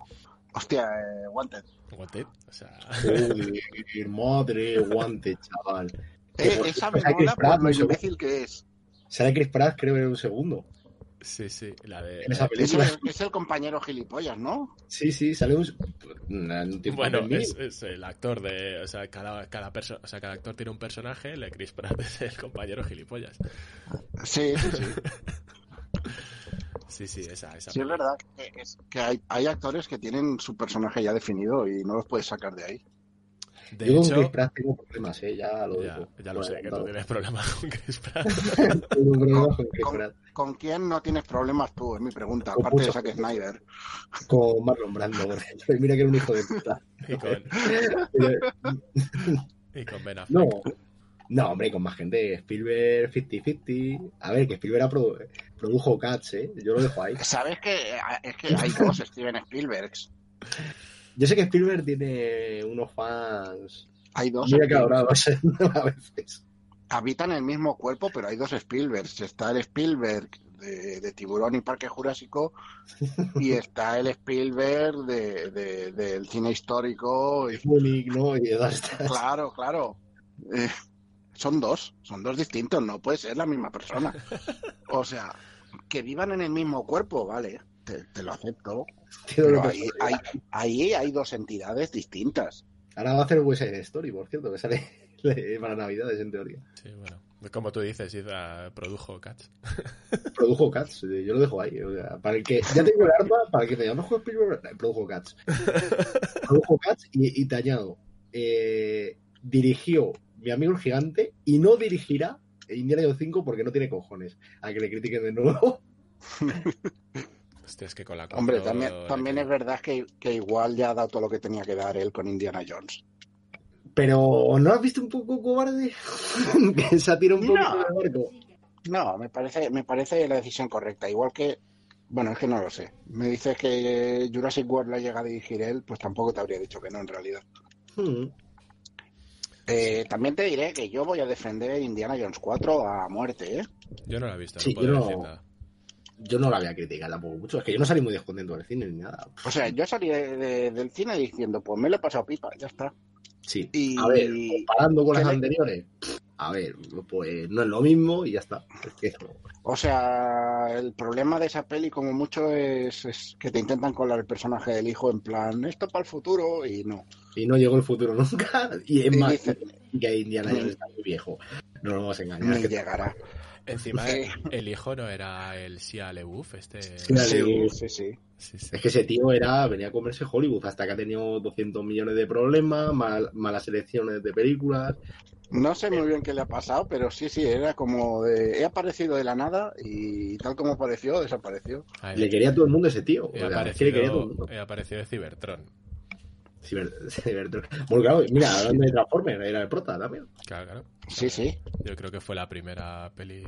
Hostia, eh, Wanted. Wanted, o sea, Uy, madre, guante, chaval. Eh, esa me mola por lo imbécil que es. Sale Chris Pratt, creo, en un segundo. Sí, sí, la de En esa la- Es el, es el compañero gilipollas, ¿no? Sí, sí, sale un. Bueno, es, es el actor de, o sea, cada cada perso- o sea, cada actor tiene un personaje, el de Chris Pratt es el compañero gilipollas. Sí, sí, sí. Sí, sí, esa, esa. Sí, es verdad que, es- que hay, hay actores que tienen su personaje ya definido y no los puedes sacar de ahí. De Yo con Chris hecho, Pratt tengo problemas, ¿eh? Ya lo ya, digo. ya lo sé, que tú Bueno, tienes problemas con Chris Pratt. Tengo problemas con Chris Con- Pratt. ¿Con quién no tienes problemas tú? Es mi pregunta. Con Aparte de. Zack Snyder. Con Marlon Brando, por ejemplo. Mira que era un hijo de puta. y, con, y con Ben Affleck. No, no, hombre, con más gente. Spielberg 50-50. A ver, que Spielberg produ- produjo Cats, ¿eh? Yo lo dejo ahí. ¿Sabes que es que hay dos Steven Spielbergs? Yo sé que Spielberg tiene unos fans Hay dos. a veces. Habitan el mismo cuerpo, pero hay dos Spielbergs. Está el Spielberg de, de Tiburón y Parque Jurásico y está el Spielberg de, de- del cine histórico. Y, Munich, ¿no? Y claro, claro. Eh, son dos, son dos distintos, no puede ser la misma persona. O sea, que vivan en el mismo cuerpo, vale, te, te lo acepto. Pero ahí, hay dos entidades distintas. Ahora va a hacer West Side Story, por cierto, que sale para Navidades, en teoría. Sí, bueno. Como tú dices, Iza produjo Cats. Produjo Cats, yo lo dejo ahí. o sea, para el que ya tengo el arma, para el que me llame juego Spielberg, eh, produjo Cats. produjo Cats y, y te añado, eh, dirigió Mi amigo el gigante y no dirigirá Indiana Jones 5 porque no tiene cojones. A que le critiquen de nuevo. Hostia, es que con la Hombre, también, es verdad que, que igual ya ha dado todo lo que tenía que dar él con Indiana Jones. Pero ¿no has visto un poco cobarde? que se tira un poco No. barco. No, me parece, me parece la decisión correcta. Igual que, bueno, es que no lo sé. Me dices que Jurassic World la llega a dirigir él, pues tampoco te habría dicho que no en realidad. Hmm. Eh, también te diré que yo voy a defender Indiana Jones 4 a muerte, ¿eh? Yo no la he visto, Sí, no puedo yo decir nada. Yo no la voy a criticar tampoco mucho. Es que yo no salí muy descontento del cine ni nada. O sea, yo salí de- de- del cine diciendo, pues me lo he pasado pipa, ya está. Sí. Y- A ver, comparando con ¿Qué las le- anteriores, a ver, pues no es lo mismo y ya está. Es que eso- O sea, el problema de esa peli como mucho es, es que te intentan colar el personaje del hijo en plan, esto para el futuro y no. Y no llegó el futuro nunca. Y es Y más, dice- que Indiana Jones está muy viejo. No nos vamos a engañar. Ni Es que- llegará. Encima, Sí. el hijo no era el Sia LeBouf, este... Sí, Sí, sí. Es que ese tío era, venía a comerse Hollywood hasta que ha tenido 200 millones de problemas, mal- malas elecciones de películas. No sé muy bien qué le ha pasado, pero sí, sí, era como de... He aparecido de la nada y tal como apareció, desapareció. Le quería a todo el mundo ese tío. O he, es que le quería a todo el aparecido, mundo. he aparecido de Cybertron. Ciber- Cybertron. Bueno, claro, mira, hablando de Transformers, era el prota también. Claro, claro. Sí, sí. Yo creo que fue la primera peli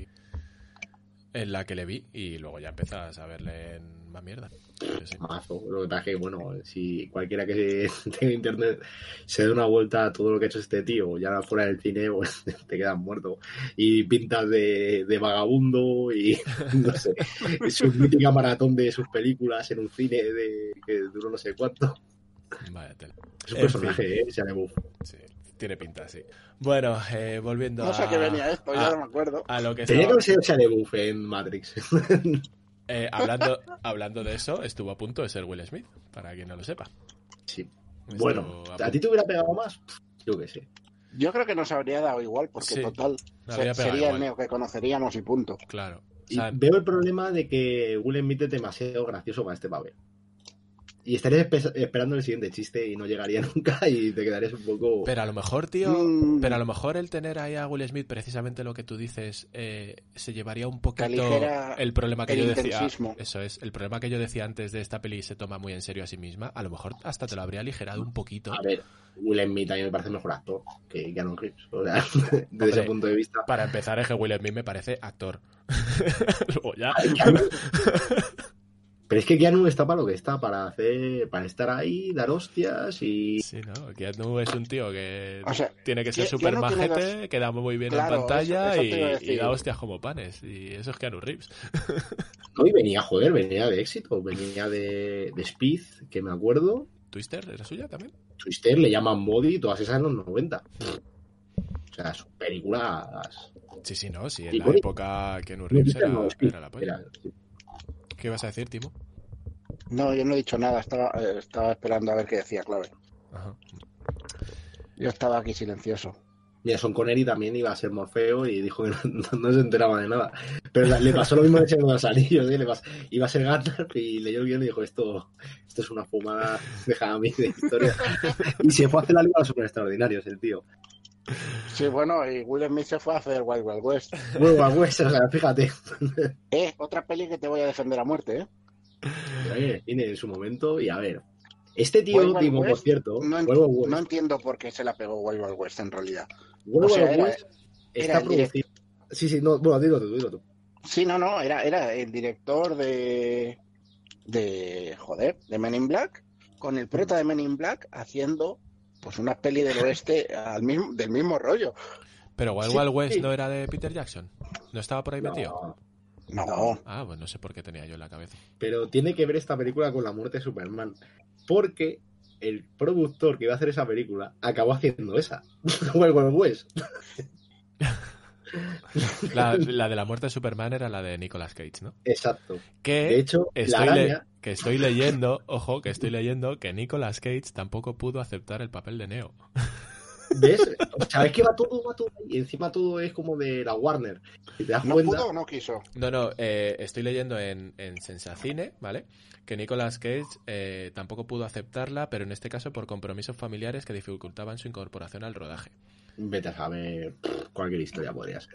en la que le vi y luego ya empezas a verle en más mierda. Yo sí. Mazo. Lo que pasa es que, bueno, si cualquiera que tenga internet se dé una vuelta a todo lo que ha hecho este tío, ya fuera del cine, pues te quedas muerto. Y pintas de, de vagabundo y, no sé, su mítica maratón de sus películas en un cine de que duró no sé cuánto. Vaya tela. Es un En personaje, ¿eh? Shia. Sí, tiene pinta, sí. Bueno, eh, volviendo No sé a, qué venía esto, ya no me acuerdo. a lo que Tenía que estaba- haber sido Shia en Matrix. eh, hablando, hablando de eso, estuvo a punto de ser Will Smith, para quien no lo sepa. Sí. Estuvo Bueno, a ¿a ti te hubiera pegado más? Yo qué sé. Yo creo que nos habría dado igual, porque Sí, total, se- sería igual. el neo que conoceríamos y punto. Claro. O Y sea, veo el problema de que Will Smith es demasiado gracioso para este papel. Y estarías espe- esperando el siguiente chiste y no llegaría nunca y te quedarías un poco... Pero a lo mejor, tío, Mm. pero a lo mejor el tener ahí a Will Smith, precisamente lo que tú dices, eh, se llevaría un poquito el problema que el yo decía. Eso es, el problema que yo decía antes de esta peli se toma muy en serio a sí misma. A lo mejor hasta te lo habría aligerado un poquito. A ver, Will Smith a mí me parece mejor actor que Keanu Reeves. O sea, desde Hombre. ese punto de vista... Para empezar, es que Will Smith me parece actor. Luego ya. Pero es que Keanu está para lo que está, para hacer, para estar ahí, dar hostias y... Sí, ¿no? Keanu es un tío que O sea, tiene que ser súper majete, queda muy bien Claro, en pantalla eso- eso y, da hostias como panes. Y eso es Keanu Reeves. No, y venía, joder, venía de éxito, venía de, de Speed, que me acuerdo. ¿Twister era suya también? Twister le llaman Body, todas esas en los 90. O sea, son películas... Sí, sí, no, sí, en la época Keanu No, Reeves era, era la polla. era- ¿Qué ibas a decir, Timo? No, yo no he dicho nada, estaba, eh, estaba esperando a ver qué decía Clave. Ajá. Yo estaba aquí silencioso. Mira, Son Connery también iba a ser Morfeo y dijo que no, se enteraba de nada. Pero la- le pasó lo mismo en Señor de los Anillos, ¿eh? Le iba a ser Gandalf y leyó el guion y dijo, esto, esto es una fumada, mí de historia. Y se fue a hacer la Liga de los Super Extraordinarios, el tío. Sí, bueno, y Will Smith se fue a hacer Wild Wild West. Al West, o sea, fíjate. Eh, otra peli que te voy a defender a muerte, ¿eh? Ahí en su momento y a ver. Este tío, Wild Wild Timo, por cierto, No, Wild Wild entiendo por qué se la pegó Wild Wild West en realidad. Wild o sea, Wild era- West era está producido. Sí, sí, no, bueno, dilo tú, dilo tú. Sí, no, no, era, era el director de. de. joder, de Men in Black, con el prota de Men in Black haciendo pues una peli del oeste al mismo, del mismo rollo. Pero Wild Sí, Wild West sí. no era de Peter Jackson. ¿No estaba por ahí metido? No, No, Ah, pues no sé por qué tenía yo en la cabeza. pero tiene que ver esta película con la muerte de Superman. Porque el productor que iba a hacer esa película acabó haciendo esa. Wild Wild West. La, la de la muerte de Superman era la de Nicolas Cage, ¿no? Exacto. Que De hecho, la estoy, le- araña. que estoy leyendo, ojo, que estoy leyendo que Nicolas Cage tampoco pudo aceptar el papel de Neo. ¿Ves? ¿Sabes que va todo, va todo ahí? Y encima todo es como de la Warner. Si te das no cuenta. pudo o no quiso. No, no, eh, estoy leyendo en, en Sensacine, ¿vale? Que Nicolas Cage eh, tampoco pudo aceptarla, pero en este caso por compromisos familiares que dificultaban su incorporación al rodaje. Vete a saber cualquier historia podría ser.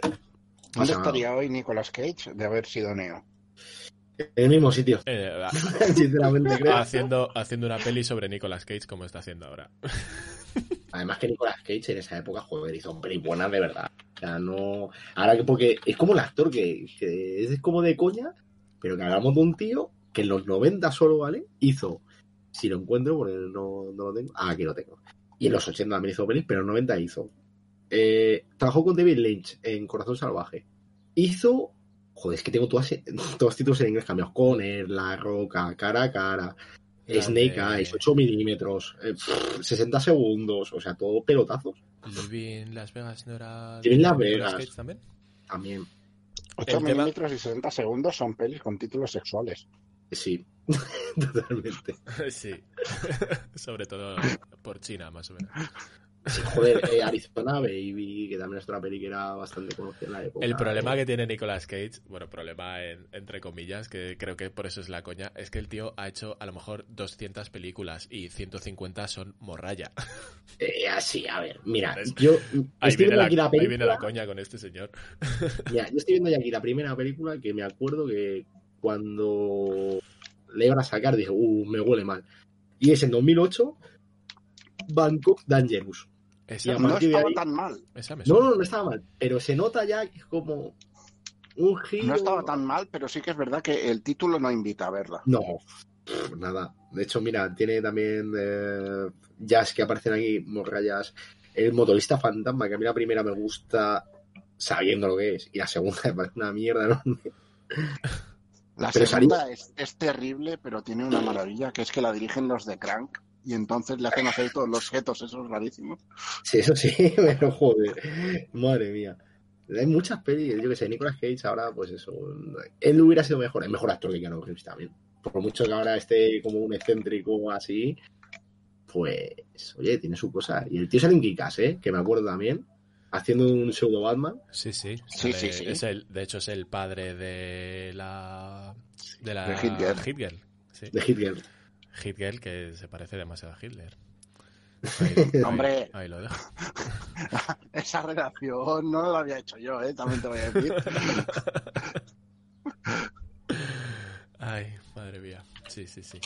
¿Dónde estaría hoy Nicolas Cage de haber sido Neo? En el mismo sitio, Eh, sinceramente creo. haciendo, haciendo una peli sobre Nicolas Cage como está haciendo ahora. Además que Nicolas Cage en esa época, joder, hizo pelis buenas de verdad. O sea, no... Ahora que porque es como el actor que, es como de coña, pero que hablamos de un tío que en los 90 solo, ¿vale? Hizo, si lo encuentro, porque no, no lo tengo. Ah, aquí lo tengo. Y en los 80 también hizo pelis, pero en los 90 hizo. Eh, trabajó con David Lynch en Corazón Salvaje. Hizo... Joder, es que tengo todas, todos títulos en inglés cambiados. Conner, La Roca, Cara a Cara, Snake Eyes, 8 milímetros, eh, pff, 60 segundos, o sea, todo pelotazos. Living Las Vegas no era. Living Las Vegas. También? También, 8 El tema- milímetros y 60 segundos son pelis con títulos sexuales. sí, totalmente. sí. Sobre todo por China, más o menos. Joder, eh, Arizona Baby, que también es otra peli que era bastante conocida en la época. El problema eh. que tiene Nicolas Cage, bueno, problema en- entre comillas, que creo que por eso es la coña, es que el tío ha hecho a lo mejor 200 películas y 150 son morralla. Eh, así, a ver, mira, yo Ahí estoy viene, viendo la, aquí la ahí viene película. la coña con este señor. Mira, yo estoy viendo ya aquí la primera película que me acuerdo que cuando le iban a sacar dije, uh, me huele mal. Y es en 2008, Bangkok Dangerous. Esa, Y a No estaba ahí- tan mal. esa me No, no, no estaba mal, pero se nota ya que es como un giro. No estaba tan mal, pero sí que es verdad que el título no invita a verla. No, pff, nada. De hecho, mira, tiene también eh, jazz que aparecen aquí, morrayas. El motorista fantasma, que a mí la primera me gusta sabiendo lo que es, y la segunda me parece una mierda, ¿no? La Pero segunda es, es terrible, pero tiene una maravilla, que es que la dirigen los de Crank y entonces le hacen hacer todos los objetos esos rarísimos. Sí, eso sí, pero joder, madre mía. Hay muchas pelis, yo que sé, Nicolas Cage ahora, pues eso, él hubiera sido mejor, es mejor actor que Keanu Reeves también. Por mucho que ahora esté como un excéntrico así, pues, oye, tiene su cosa. Y el tío sale en Kikas, ¿eh? Que me acuerdo también, haciendo un pseudo Batman. Sí, sí. Sí, sale- sí, sí. Es el, de hecho, es el padre de la. De la. De Hit Girl. Hit Girl, sí. de Hit Girl. Hitgirl que se parece demasiado a Hitler. Ahí- ahí- Hombre. Ahí lo dejo. Esa relación no la había hecho yo, ¿eh? También te voy a decir. Ay, madre mía. Sí, sí, sí.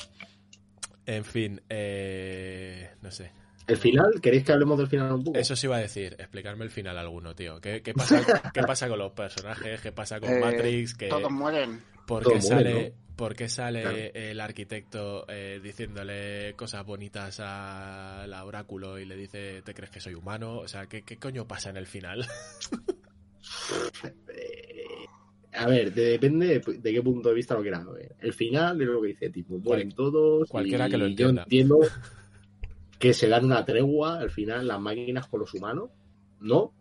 En fin, eh, no sé. El final, ¿queréis que hablemos del final un poco? Eso sí iba a decir, explicarme el final alguno, tío. ¿Qué, qué pasa, ¿Qué pasa con los personajes? ¿Qué pasa con Eh, Matrix? ¿Qué, Todos mueren. ¿Por Todo qué muere, sale, por qué sale Claro. el arquitecto eh, diciéndole cosas bonitas al oráculo y le dice, ¿te crees que soy humano? O sea, ¿qué, qué coño pasa en el final? A ver, de- depende de, de qué punto de vista lo quieras ver. El final es lo que dice, tipo, mueren Cual- todos. cualquiera y que lo Yo entienda. entiendo que se dan una tregua al final las máquinas con los humanos, ¿no?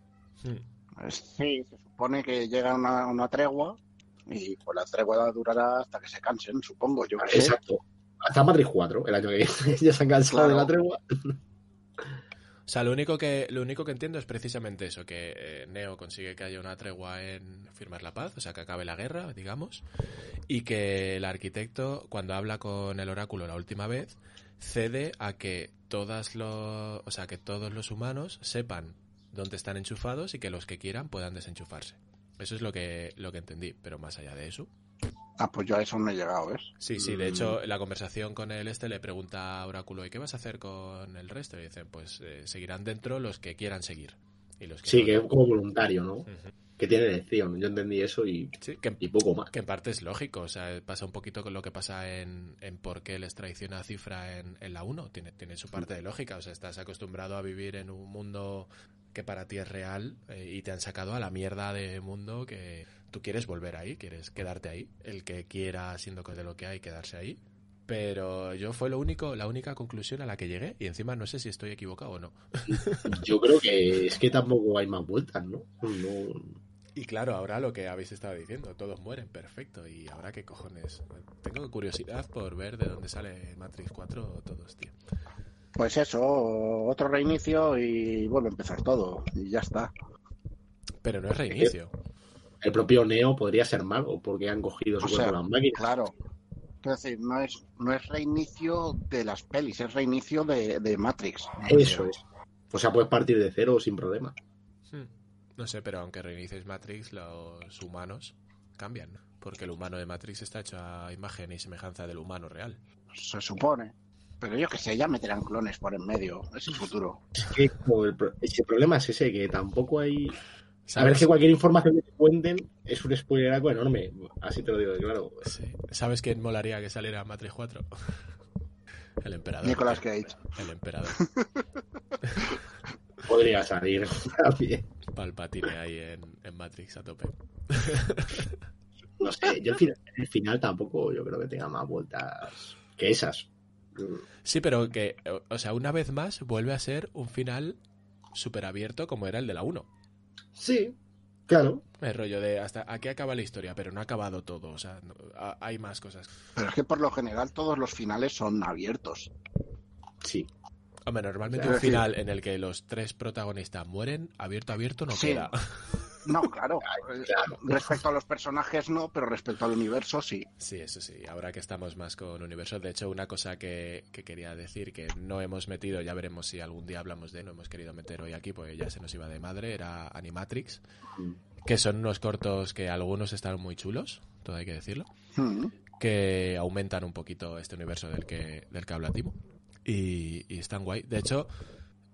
Pues sí, se supone que llega una, una tregua y pues la tregua durará hasta que se cansen, supongo. Yo. Exacto. Hasta Matrix 4, el año que viene. ya se han cansado de la tregua. O sea, lo único que, lo único que entiendo es precisamente eso, que eh, Neo consigue que haya una tregua en firmar la paz, o sea, que acabe la guerra, digamos, y que el arquitecto, cuando habla con el oráculo la última vez, cede a que todas los, o sea, que todos los humanos sepan dónde están enchufados y que los que quieran puedan desenchufarse. Eso es lo que, lo que entendí, pero más allá de eso. Ah, pues yo a eso no he llegado, ¿ves? Sí, sí, de Mm. hecho, la conversación con el este le pregunta a Oráculo, ¿y qué vas a hacer con el resto? Y dicen, pues eh, seguirán dentro los que quieran seguir. Y los que Sí, no, que es como voluntario, ¿no? Ujú. Que tiene elección. Yo entendí eso y, Sí, que, y poco más. que en parte es lógico, o sea, pasa un poquito con lo que pasa en, en por qué les traiciona Cifra en, en la 1, tiene, tiene su parte de lógica, o sea, estás acostumbrado a vivir en un mundo que para ti es real eh, y te han sacado a la mierda de mundo que tú quieres volver ahí, quieres quedarte ahí, el que quiera, siendo que de lo que hay, quedarse ahí. Pero yo fue lo único, la única conclusión a la que llegué y encima no sé si estoy equivocado o no. Yo creo que es que tampoco hay más vueltas, ¿no? No, Y claro, ahora lo que habéis estado diciendo, todos mueren, perfecto. Y ahora qué cojones. Tengo curiosidad por ver de dónde sale Matrix 4 todos, tío. Pues eso, otro reinicio y vuelve a empezar todo. Y ya está. Pero no es reinicio. El propio Neo podría ser malo porque han cogido su O cuerpo sea, las máquinas. Claro. Quiero decir, no es, no es reinicio de las pelis, es reinicio de, de Matrix. Eso es. O sea, puedes partir de cero sin problema. Hmm. No sé, pero aunque reinicies Matrix, los humanos cambian. Porque el humano de Matrix está hecho a imagen y semejanza del humano real. Se supone. Pero yo que sé, ya meterán clones por en medio. Es el futuro. Es que como el, pro- ese problema es ese, que tampoco hay... A ver, ¿Sabes? es que cualquier información que te cuenten es un spoiler algo enorme. Así te lo digo, claro. Sí. ¿Sabes quién molaría que saliera Matrix 4? El emperador. Nicolas Cage. El emperador. Podría salir también. Palpatine ahí en, en Matrix a tope. No sé, yo el final, el final tampoco yo creo que tenga más vueltas que esas. Sí, pero que, o- o sea, una vez más vuelve a ser un final súper abierto como era el de la 1. Sí, claro. El rollo de hasta aquí acaba la historia, pero no ha acabado todo. O sea, no- hay más cosas. Pero es que por lo general todos los finales son abiertos. Sí. Hombre, normalmente Quiero un decir- final en el que los tres protagonistas mueren, abierto, abierto, no Sí. queda. No, claro. Eh, claro. Respecto a los personajes no, pero respecto al universo sí. Sí, eso sí. Ahora que estamos más con Universo, de hecho, una cosa que, que quería decir que no hemos metido, ya veremos si algún día hablamos de, no hemos querido meter hoy aquí porque ya se nos iba de madre, era Animatrix, que son unos cortos que algunos están muy chulos, todo hay que decirlo, Mm. que aumentan un poquito este universo del que, del que habla Timo. Y, y están guay. De hecho,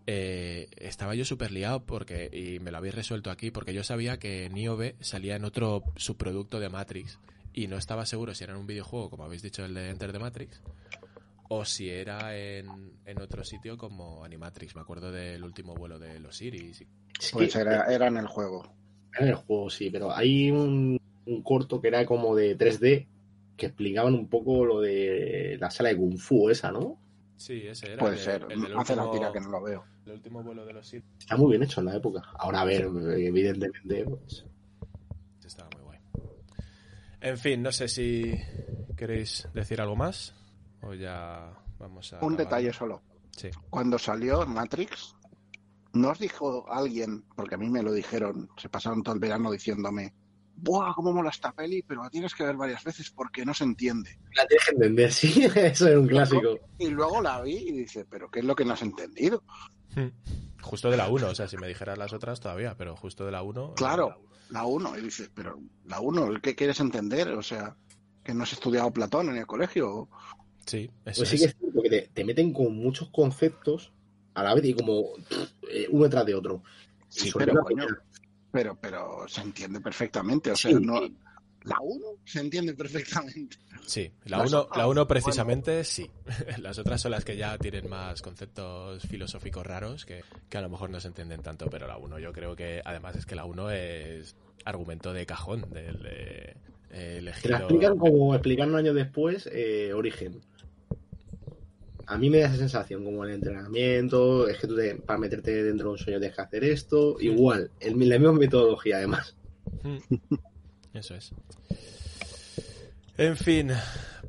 eh, estaba yo súper liado porque, y me lo habéis resuelto aquí, porque yo sabía que Niobe salía en otro subproducto de Matrix y no estaba seguro si era en un videojuego, como habéis dicho, el de Enter the Matrix, o si era en, en otro sitio como Animatrix. Me acuerdo del último vuelo de los Iris. y- Es Pues era, era en el juego. en el juego sí, pero hay un, un corto que era como de 3D que explicaban un poco lo de la sala de Kung Fu esa, ¿no? Sí, ese era. Puede el ser. el Hace la último- tira que no lo veo. El último vuelo de los Iris. Está muy bien hecho en la época. Ahora a ver, evidentemente, pues, Estaba muy guay. En fin, no sé si queréis decir algo más o ya vamos a... Un detalle solo. Sí. Cuando salió Matrix, ¿no os dijo alguien, porque a mí me lo dijeron, se pasaron todo el verano diciéndome ¡buah, cómo mola esta peli! Pero la tienes que ver varias veces porque no se entiende. La tienes que entender, sí, eso es un clásico. Y luego la vi y dice, ¿pero qué es lo que no has entendido? Hmm. Justo de la 1, o sea, si me dijeras las otras todavía, pero justo de la 1. Claro, la 1. Y dices, pero la 1, ¿qué quieres entender? O sea, que no has estudiado Platón en el colegio. Sí, eso Pues sí es. que es cierto que te, te meten con muchos conceptos a la vez y como eh, uno detrás de otro. Sí, pero coño, pero, pero se entiende perfectamente. O sea, Sí. no, la 1 se entiende perfectamente. Sí, la Las 1 otras, la uno bueno. precisamente sí. Las otras son las que ya tienen más conceptos filosóficos raros que, que a lo mejor no se entienden tanto, pero la 1 yo creo que además es que la 1 es argumento de cajón del de, eh, Te la elegido. explican como explicaron años después eh, Origen. A mí me da esa sensación, como el entrenamiento, es que tú te- para meterte dentro de un sueño tienes que hacer esto. Igual, el, la misma metodología además. Eso es. En fin,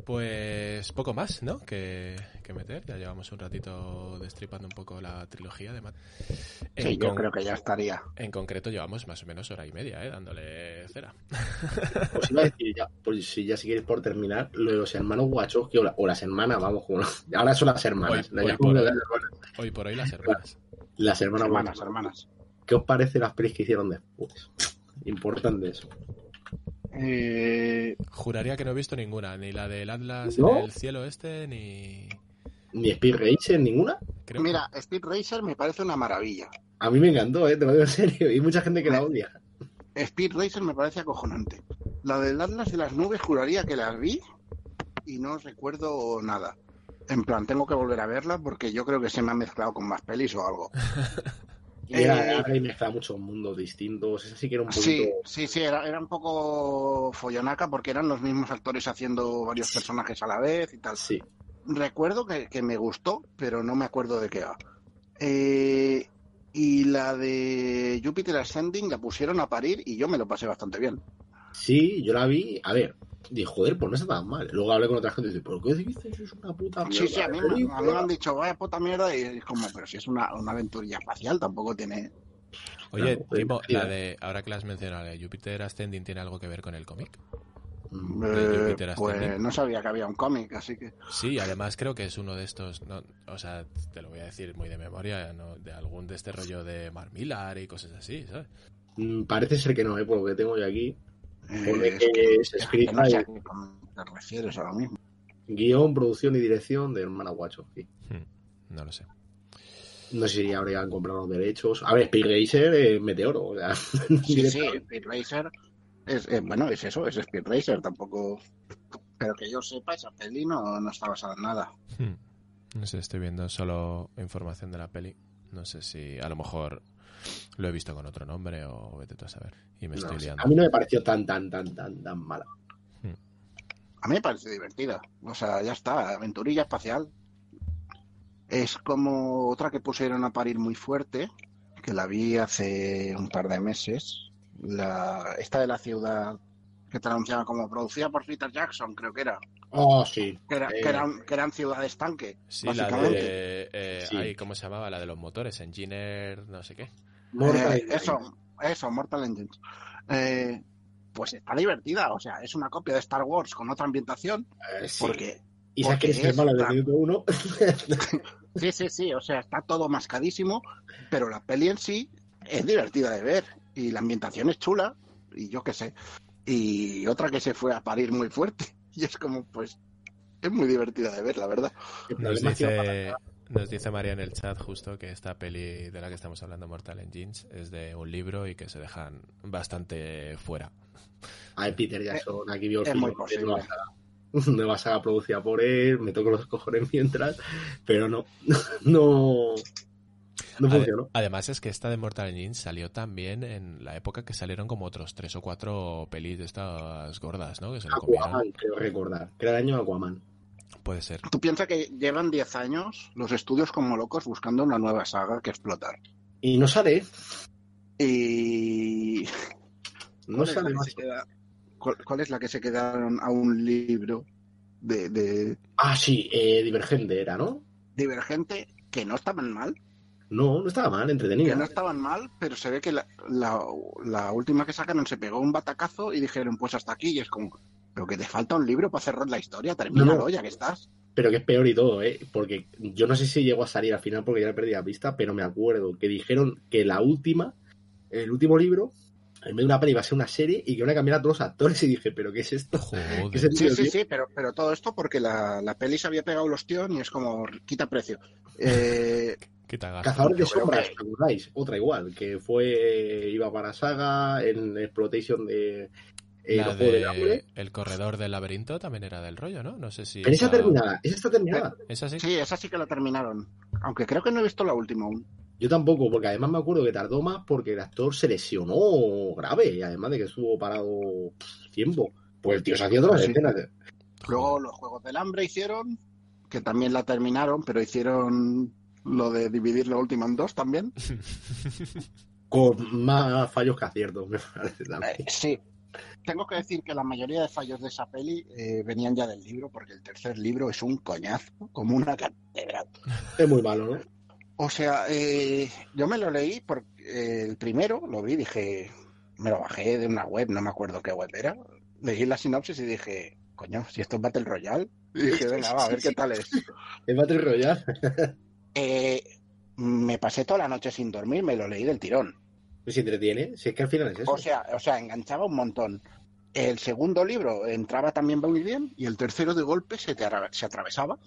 pues poco más, ¿no? Que, que meter. Ya llevamos un ratito destripando un poco la trilogía de Matt. En Sí, yo creo que ya estaría. En concreto llevamos más o menos hora y media, ¿eh? Dándole cera. Pues iba a decir ya, pues si ya si quieres por terminar, los hermanos Wachowski o, la- o las hermanas, vamos, como ahora son las hermanas. Hoy- por las hoy. hermanas. Hoy por hoy las hermanas. Las hermanas Hermanas, hermanas. ¿Qué os parece las pelis que hicieron después? Importante eso. Eh, Juraría que no he visto ninguna, ni la del Atlas ¿No? en el cielo este, ni... Ni Speed Racer, ninguna. Creo mira, Speed Racer me parece una maravilla. A mí me encantó, ¿eh? te lo digo en serio. Y mucha gente que la odia. Speed Racer me parece acojonante. La del Atlas de las nubes juraría que las vi y no recuerdo nada. En plan, tengo que volver a verla porque yo creo que se me ha mezclado con más pelis o algo. Y era, Eh, ahora hay mezcla muchos mundos distintos. Esa sí que era un poquito. Sí, sí, sí, era, era un poco follonaca porque eran los mismos actores haciendo varios personajes a la vez y tal. Sí. Recuerdo que, que me gustó, pero no me acuerdo de qué va. Eh, y la de Jupiter Ascending la pusieron a parir y yo me lo pasé bastante bien. Sí, yo la vi. A ver, dije, joder, pues no está tan mal. Luego hablé con otra gente y dije, ¿pero qué dices? Es una puta mierda. Sí, sí, a mí, me- a mí me película". han dicho, vaya puta mierda, y es como, pero si es una, una aventurilla espacial, tampoco tiene... Oye, mira. la de, ahora que la has mencionado, la de Jupiter Ascending tiene algo que ver con el cómic. Mm, De Eh, pues no sabía que había un cómic, así que... Sí, además creo que es uno de estos, no, o sea, te lo voy a decir muy de memoria, ¿no? de algún de este rollo de Mar Millar y cosas así, ¿sabes? mm, Parece ser que no, ¿eh? por lo que tengo yo aquí. Eh, es que es escrita no sé a qué te refieres ahora mismo. Guión, producción y dirección de Hermana Wachowski. Hmm, no lo sé. No sé si habrían comprado los derechos. A ver, Speed Racer, eh, Meteoro. O sea, Sí, sí. Speed Racer es, eh, bueno, es eso, es Speed Racer, tampoco... Pero que yo sepa, esa peli no, no está basada en nada. Hmm. No sé, estoy viendo solo información de la peli. No sé si a lo mejor lo he visto con otro nombre o vete tú a saber. Y me No estoy liando. A mí no me pareció tan, tan, tan, tan, tan mala. A mí me parece divertida. O sea, ya está, aventurilla espacial. Es como otra que pusieron a parir muy fuerte, que la vi hace un par de meses. La, esta de la ciudad que te anunciaba como producida por Peter Jackson, creo que era. Oh, sí. Que, era, Eh, que, eran, que eran ciudades tanque, Sí, la básicamente. de... eh, Sí. ay, ¿Cómo se llamaba? La de los motores, Engineer, no sé qué. Mortal Eh, eso, eso, Mortal Engines. Eh, pues está divertida, o sea, es una copia de Star Wars con otra ambientación, Eh, sí. porque y sabes que porque es mala la- el minuto uno. Sí, sí, sí, o sea, está todo mascadísimo, pero la peli en sí es divertida de ver y la ambientación es chula y yo qué sé. Y otra que se fue a parir muy fuerte y es como, pues, es muy divertida de ver, la verdad. Nos dice, nos dice María en el chat justo que esta peli de la que estamos hablando, Mortal Engines, es de un libro y que se dejan bastante fuera. Ay, Peter Jackson, aquí vio el es film nueva saga. Nueva saga producida por él, me toco los cojones mientras, pero no, no, no funcionó. Además es que esta de Mortal Engines salió también en la época que salieron como otros tres o cuatro pelis de estas gordas, ¿no? Que se lo. Aquaman, creo recordar, que era el año Aquaman. Puede ser. Tú piensas que llevan 10 años los estudios como locos buscando una nueva saga que explotar. Y no sale, Y... no ¿Cuál es la sale que más. queda- ¿Cuál, cuál es la que se quedaron a un libro de, de Ah, sí, eh, Divergente era, ¿no? Divergente que no está mal? No, no estaba mal, entretenida. Que no estaban mal, pero se ve que la, la, la última que sacaron se pegó un batacazo y dijeron, pues hasta aquí. Y es como, pero que te falta un libro para cerrar la historia, termínalo No, ya que estás. Pero que es peor y todo, ¿eh? Porque yo no sé si llegó a salir al final porque ya le perdí la pista, pero me acuerdo que dijeron que la última, el último libro, en vez de una peli iba a ser una serie y que iban a cambiar a todos los actores y dije, ¿pero qué es esto? Joder. ¿Qué sentido Sí, sí, sí, pero, pero todo esto porque la, la peli se había pegado los tíos y es como, quita precio. Eh, Quita gasto. Cazadores de Yo creo sombras, que- ¿os acordáis? Otra igual, que fue, iba para Saga, en Exploitation de eh, La los Juegos del de Hambre. El corredor del laberinto también era del rollo, ¿no? No sé si. Pero esa esa- terminada, esa está terminada. ¿Esa sí? sí, esa sí que la terminaron. Aunque creo que no he visto la última aún. Yo tampoco, porque además me acuerdo que tardó más porque el actor se lesionó grave, y además de que estuvo parado tiempo. Pues el tío se hacía otras Sí. escenas. Luego los Juegos del Hambre hicieron, que también la terminaron, pero hicieron lo de dividir la última en dos también. Con más fallos que aciertos, me parece también. Eh, sí. Tengo que decir que la mayoría de fallos de esa peli eh, venían ya del libro, porque el tercer libro es un coñazo, como una catedral. Es muy malo, ¿no? O sea, eh, yo me lo leí porque eh, el primero lo vi, dije, me lo bajé de una web, no me acuerdo qué web era. Leí la sinopsis y dije, coño, si esto es Battle Royale. Y dije, venga, va, a ver qué tal es. El Battle Royale. Eh, me pasé toda la noche sin dormir, me lo leí del tirón. Pues se entretiene, si es que al final es eso. O sea, o sea, enganchaba un montón. El segundo libro entraba también muy bien y el tercero de golpe se, te atra- se atravesaba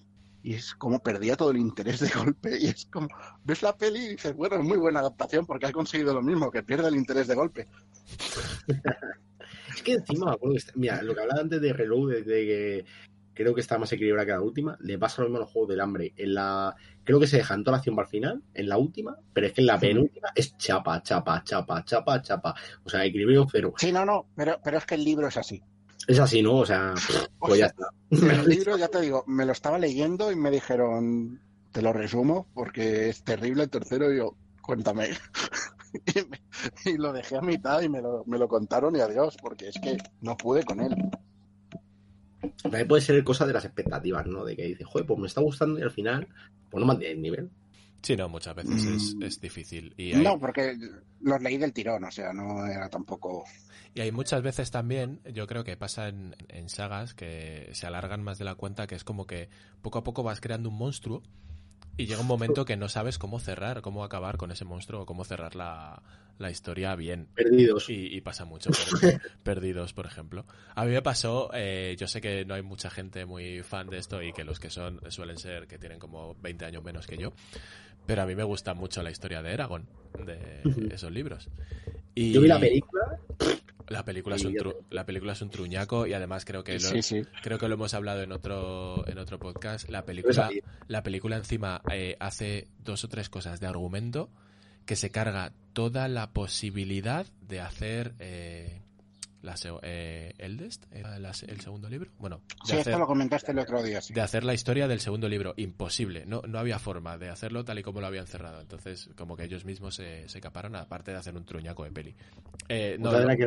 y es como perdía todo el interés de golpe y es como ves la peli y dices, bueno, es muy buena adaptación porque ha conseguido lo mismo, que pierde el interés de golpe. Es que encima mira, lo que hablaba antes de Reload, de que creo que está más equilibrada que la última, le pasa lo mismo a los juegos del hambre. En la, creo que se dejan toda la acción para el final, en la última, pero es que en la penúltima es chapa, chapa, chapa, chapa, chapa. O sea, equilibrio cero. Sí, no, no, pero, pero es que el libro es así. Es así, ¿no? O sea, O pues ya sea, está. El libro, ya te digo, me lo estaba leyendo y me dijeron, te lo resumo porque es terrible el tercero y yo, cuéntame. Y, me- y lo dejé a mitad y me lo, me lo contaron y adiós, porque es que no pude con él. También puede ser cosa de las expectativas, ¿no? De que dices, joder, pues me está gustando y al final, pues no mantiene el nivel. Sí, no, muchas veces es, Mm. es difícil. Y hay, No, porque los leí del tirón, o sea, no era tampoco... y hay muchas veces también, yo creo que pasa en, en sagas que se alargan más de la cuenta, que es como que poco a poco vas creando un monstruo y llega un momento que no sabes cómo cerrar, cómo acabar con ese monstruo o cómo cerrar la, la historia bien. Perdidos. Y, y pasa mucho, por perdidos, por ejemplo. A mí me pasó, eh, yo sé que no hay mucha gente muy fan de esto y que los que son suelen ser que tienen como 20 años menos que yo, pero a mí me gusta mucho la historia de Eragon, de esos libros. Y Yo vi la película, la película es un tru- la película es un truñaco y además creo que lo, Sí, sí. creo que lo hemos hablado en otro en otro podcast. La película la película encima eh, hace dos o tres cosas de argumento que se carga toda la posibilidad de hacer eh, la se- eh, Eldest, ¿era la se- el segundo libro. Bueno, de Sí, hacer, esto lo comentaste el otro día, sí. de hacer la historia del segundo libro. Imposible. No, no había forma de hacerlo tal y como lo habían cerrado. Entonces, como que ellos mismos se, se caparon, aparte de hacer un truñaco de peli. Eh, no, de lo- que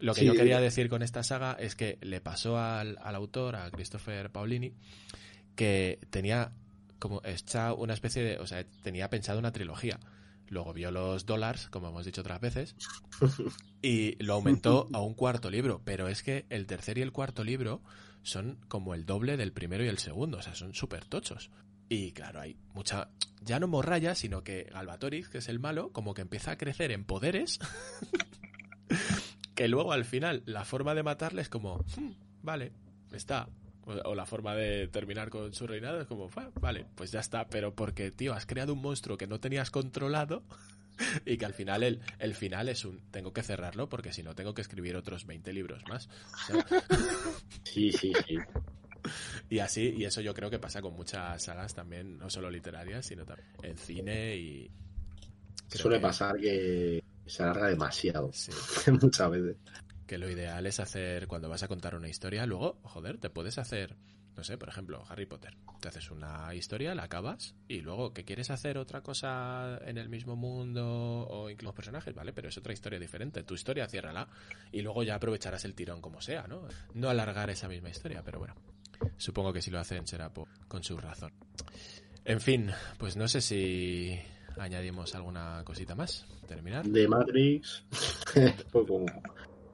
lo que Sí, yo quería dime. decir con esta saga es que le pasó al, al autor, a Christopher Paolini, que tenía como hecha una especie de, o sea, tenía pensado una trilogía. Luego vio los dólares, como hemos dicho otras veces, y lo aumentó a un cuarto libro. Pero es que el tercer y el cuarto libro son como el doble del primero y el segundo, o sea, son súper tochos. Y claro, hay mucha, ya no morralla, sino que Galvatorix, que es el malo, como que empieza a crecer en poderes que luego al final la forma de matarle es como, "Hmm, vale, está. O, la forma de terminar con su reinado es como, "Ah, vale, pues ya está. Pero porque, tío, has creado un monstruo que no tenías controlado y que al final el, el final es un, tengo que cerrarlo porque si no tengo que escribir otros 20 libros más. O sea, Sí, sí, sí. y así, y eso yo creo que pasa con muchas sagas también, no solo literarias, sino también en cine y... Suele que- pasar que se alarga demasiado. Sí. Muchas veces. Que lo ideal es hacer cuando vas a contar una historia, luego, joder, te puedes hacer, no sé, por ejemplo, Harry Potter. Te haces una historia, la acabas y luego que quieres hacer otra cosa en el mismo mundo o incluso personajes, ¿vale? Pero es otra historia diferente. Tu historia ciérrala y luego ya aprovecharás el tirón como sea, ¿no? No alargar esa misma historia, pero bueno. Supongo que si lo hacen será por- con su razón. En fin, pues no sé si añadimos alguna cosita más. Terminar. De Matrix, poco.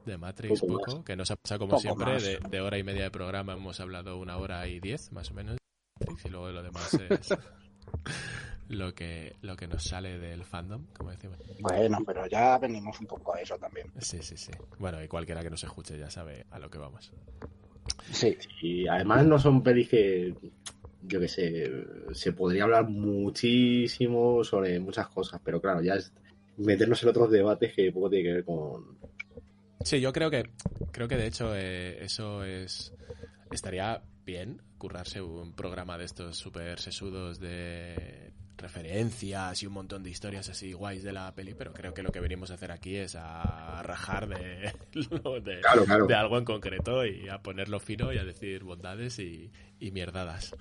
De Matrix Poco poco, que nos ha pasado como Poco siempre, de, de hora y media de programa hemos hablado una hora y diez, más o menos, y luego lo demás es lo que, lo que nos sale del fandom, como decimos. Bueno, pero ya venimos un poco a eso también. Sí, sí, sí. Bueno, y cualquiera que nos escuche ya sabe a lo que vamos. Sí, Y además no son pelis que, yo que sé, se podría hablar muchísimo sobre muchas cosas, pero claro, ya es meternos en otros debates que poco tiene que ver con... Sí, yo creo que creo que de hecho eh, eso es estaría bien currarse un programa de estos súper sesudos de referencias y un montón de historias así guays de la peli, pero creo que lo que venimos a hacer aquí es a rajar de, lo de, Claro, claro. de algo en concreto y a ponerlo fino y a decir bondades y, y mierdadas.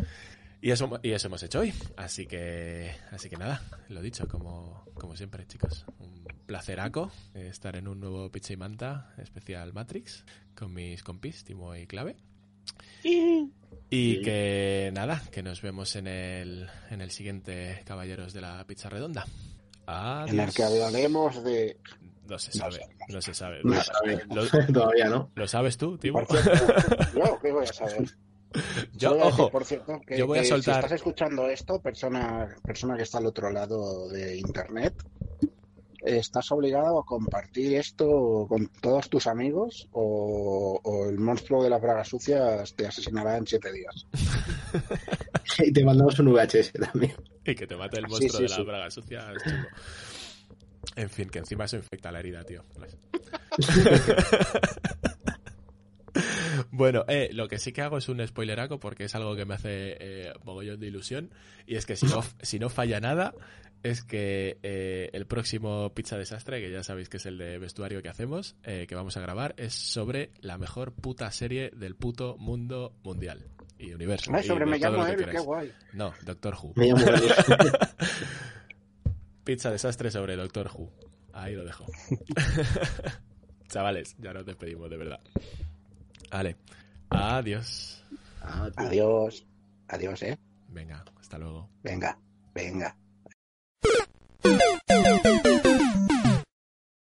Y eso, y eso hemos hecho hoy. Así que, así que nada, lo dicho, como, como siempre, chicos. Un placeraco eh, estar en un nuevo Pizza y Manta especial Matrix con mis compis, Timo y Clave. Y Sí. que nada, que nos vemos en el, en el siguiente Caballeros de la Pizza Redonda. Adiós. en el que hablaremos de... No se sabe, no se sabe. No sabe. ¿Lo, Todavía no. lo sabes tú, Timo? Por cierto, yo qué voy a saber. Yo, decir, ojo, por cierto, que, yo voy a que soltar- Si estás escuchando esto, persona, persona que está al otro lado de internet, estás obligado a compartir esto con todos tus amigos o, o el monstruo de las bragas sucias te asesinará en siete días. Y te mandamos un VHS también. Y que te mate el monstruo sí, de la sí. braga sucia es chungo. En fin, que encima eso infecta la herida, tío. bueno, eh, lo que sí que hago es un spoileraco porque es algo que me hace eh, mogollón de ilusión. Y es que si no, si no falla nada, es que eh, el próximo Pizza Desastre, que ya sabéis que es el de vestuario que hacemos, eh, que vamos a grabar, es sobre la mejor puta serie del puto mundo mundial y universo. Y sobre me llamo él, qué guay. No, Doctor Who. Me llamo. Pizza desastre sobre Doctor Who. Ahí lo dejo. Chavales, ya nos despedimos de verdad. Vale. Adiós. Adiós. Adiós, ¿eh? Venga, hasta luego. Venga, venga.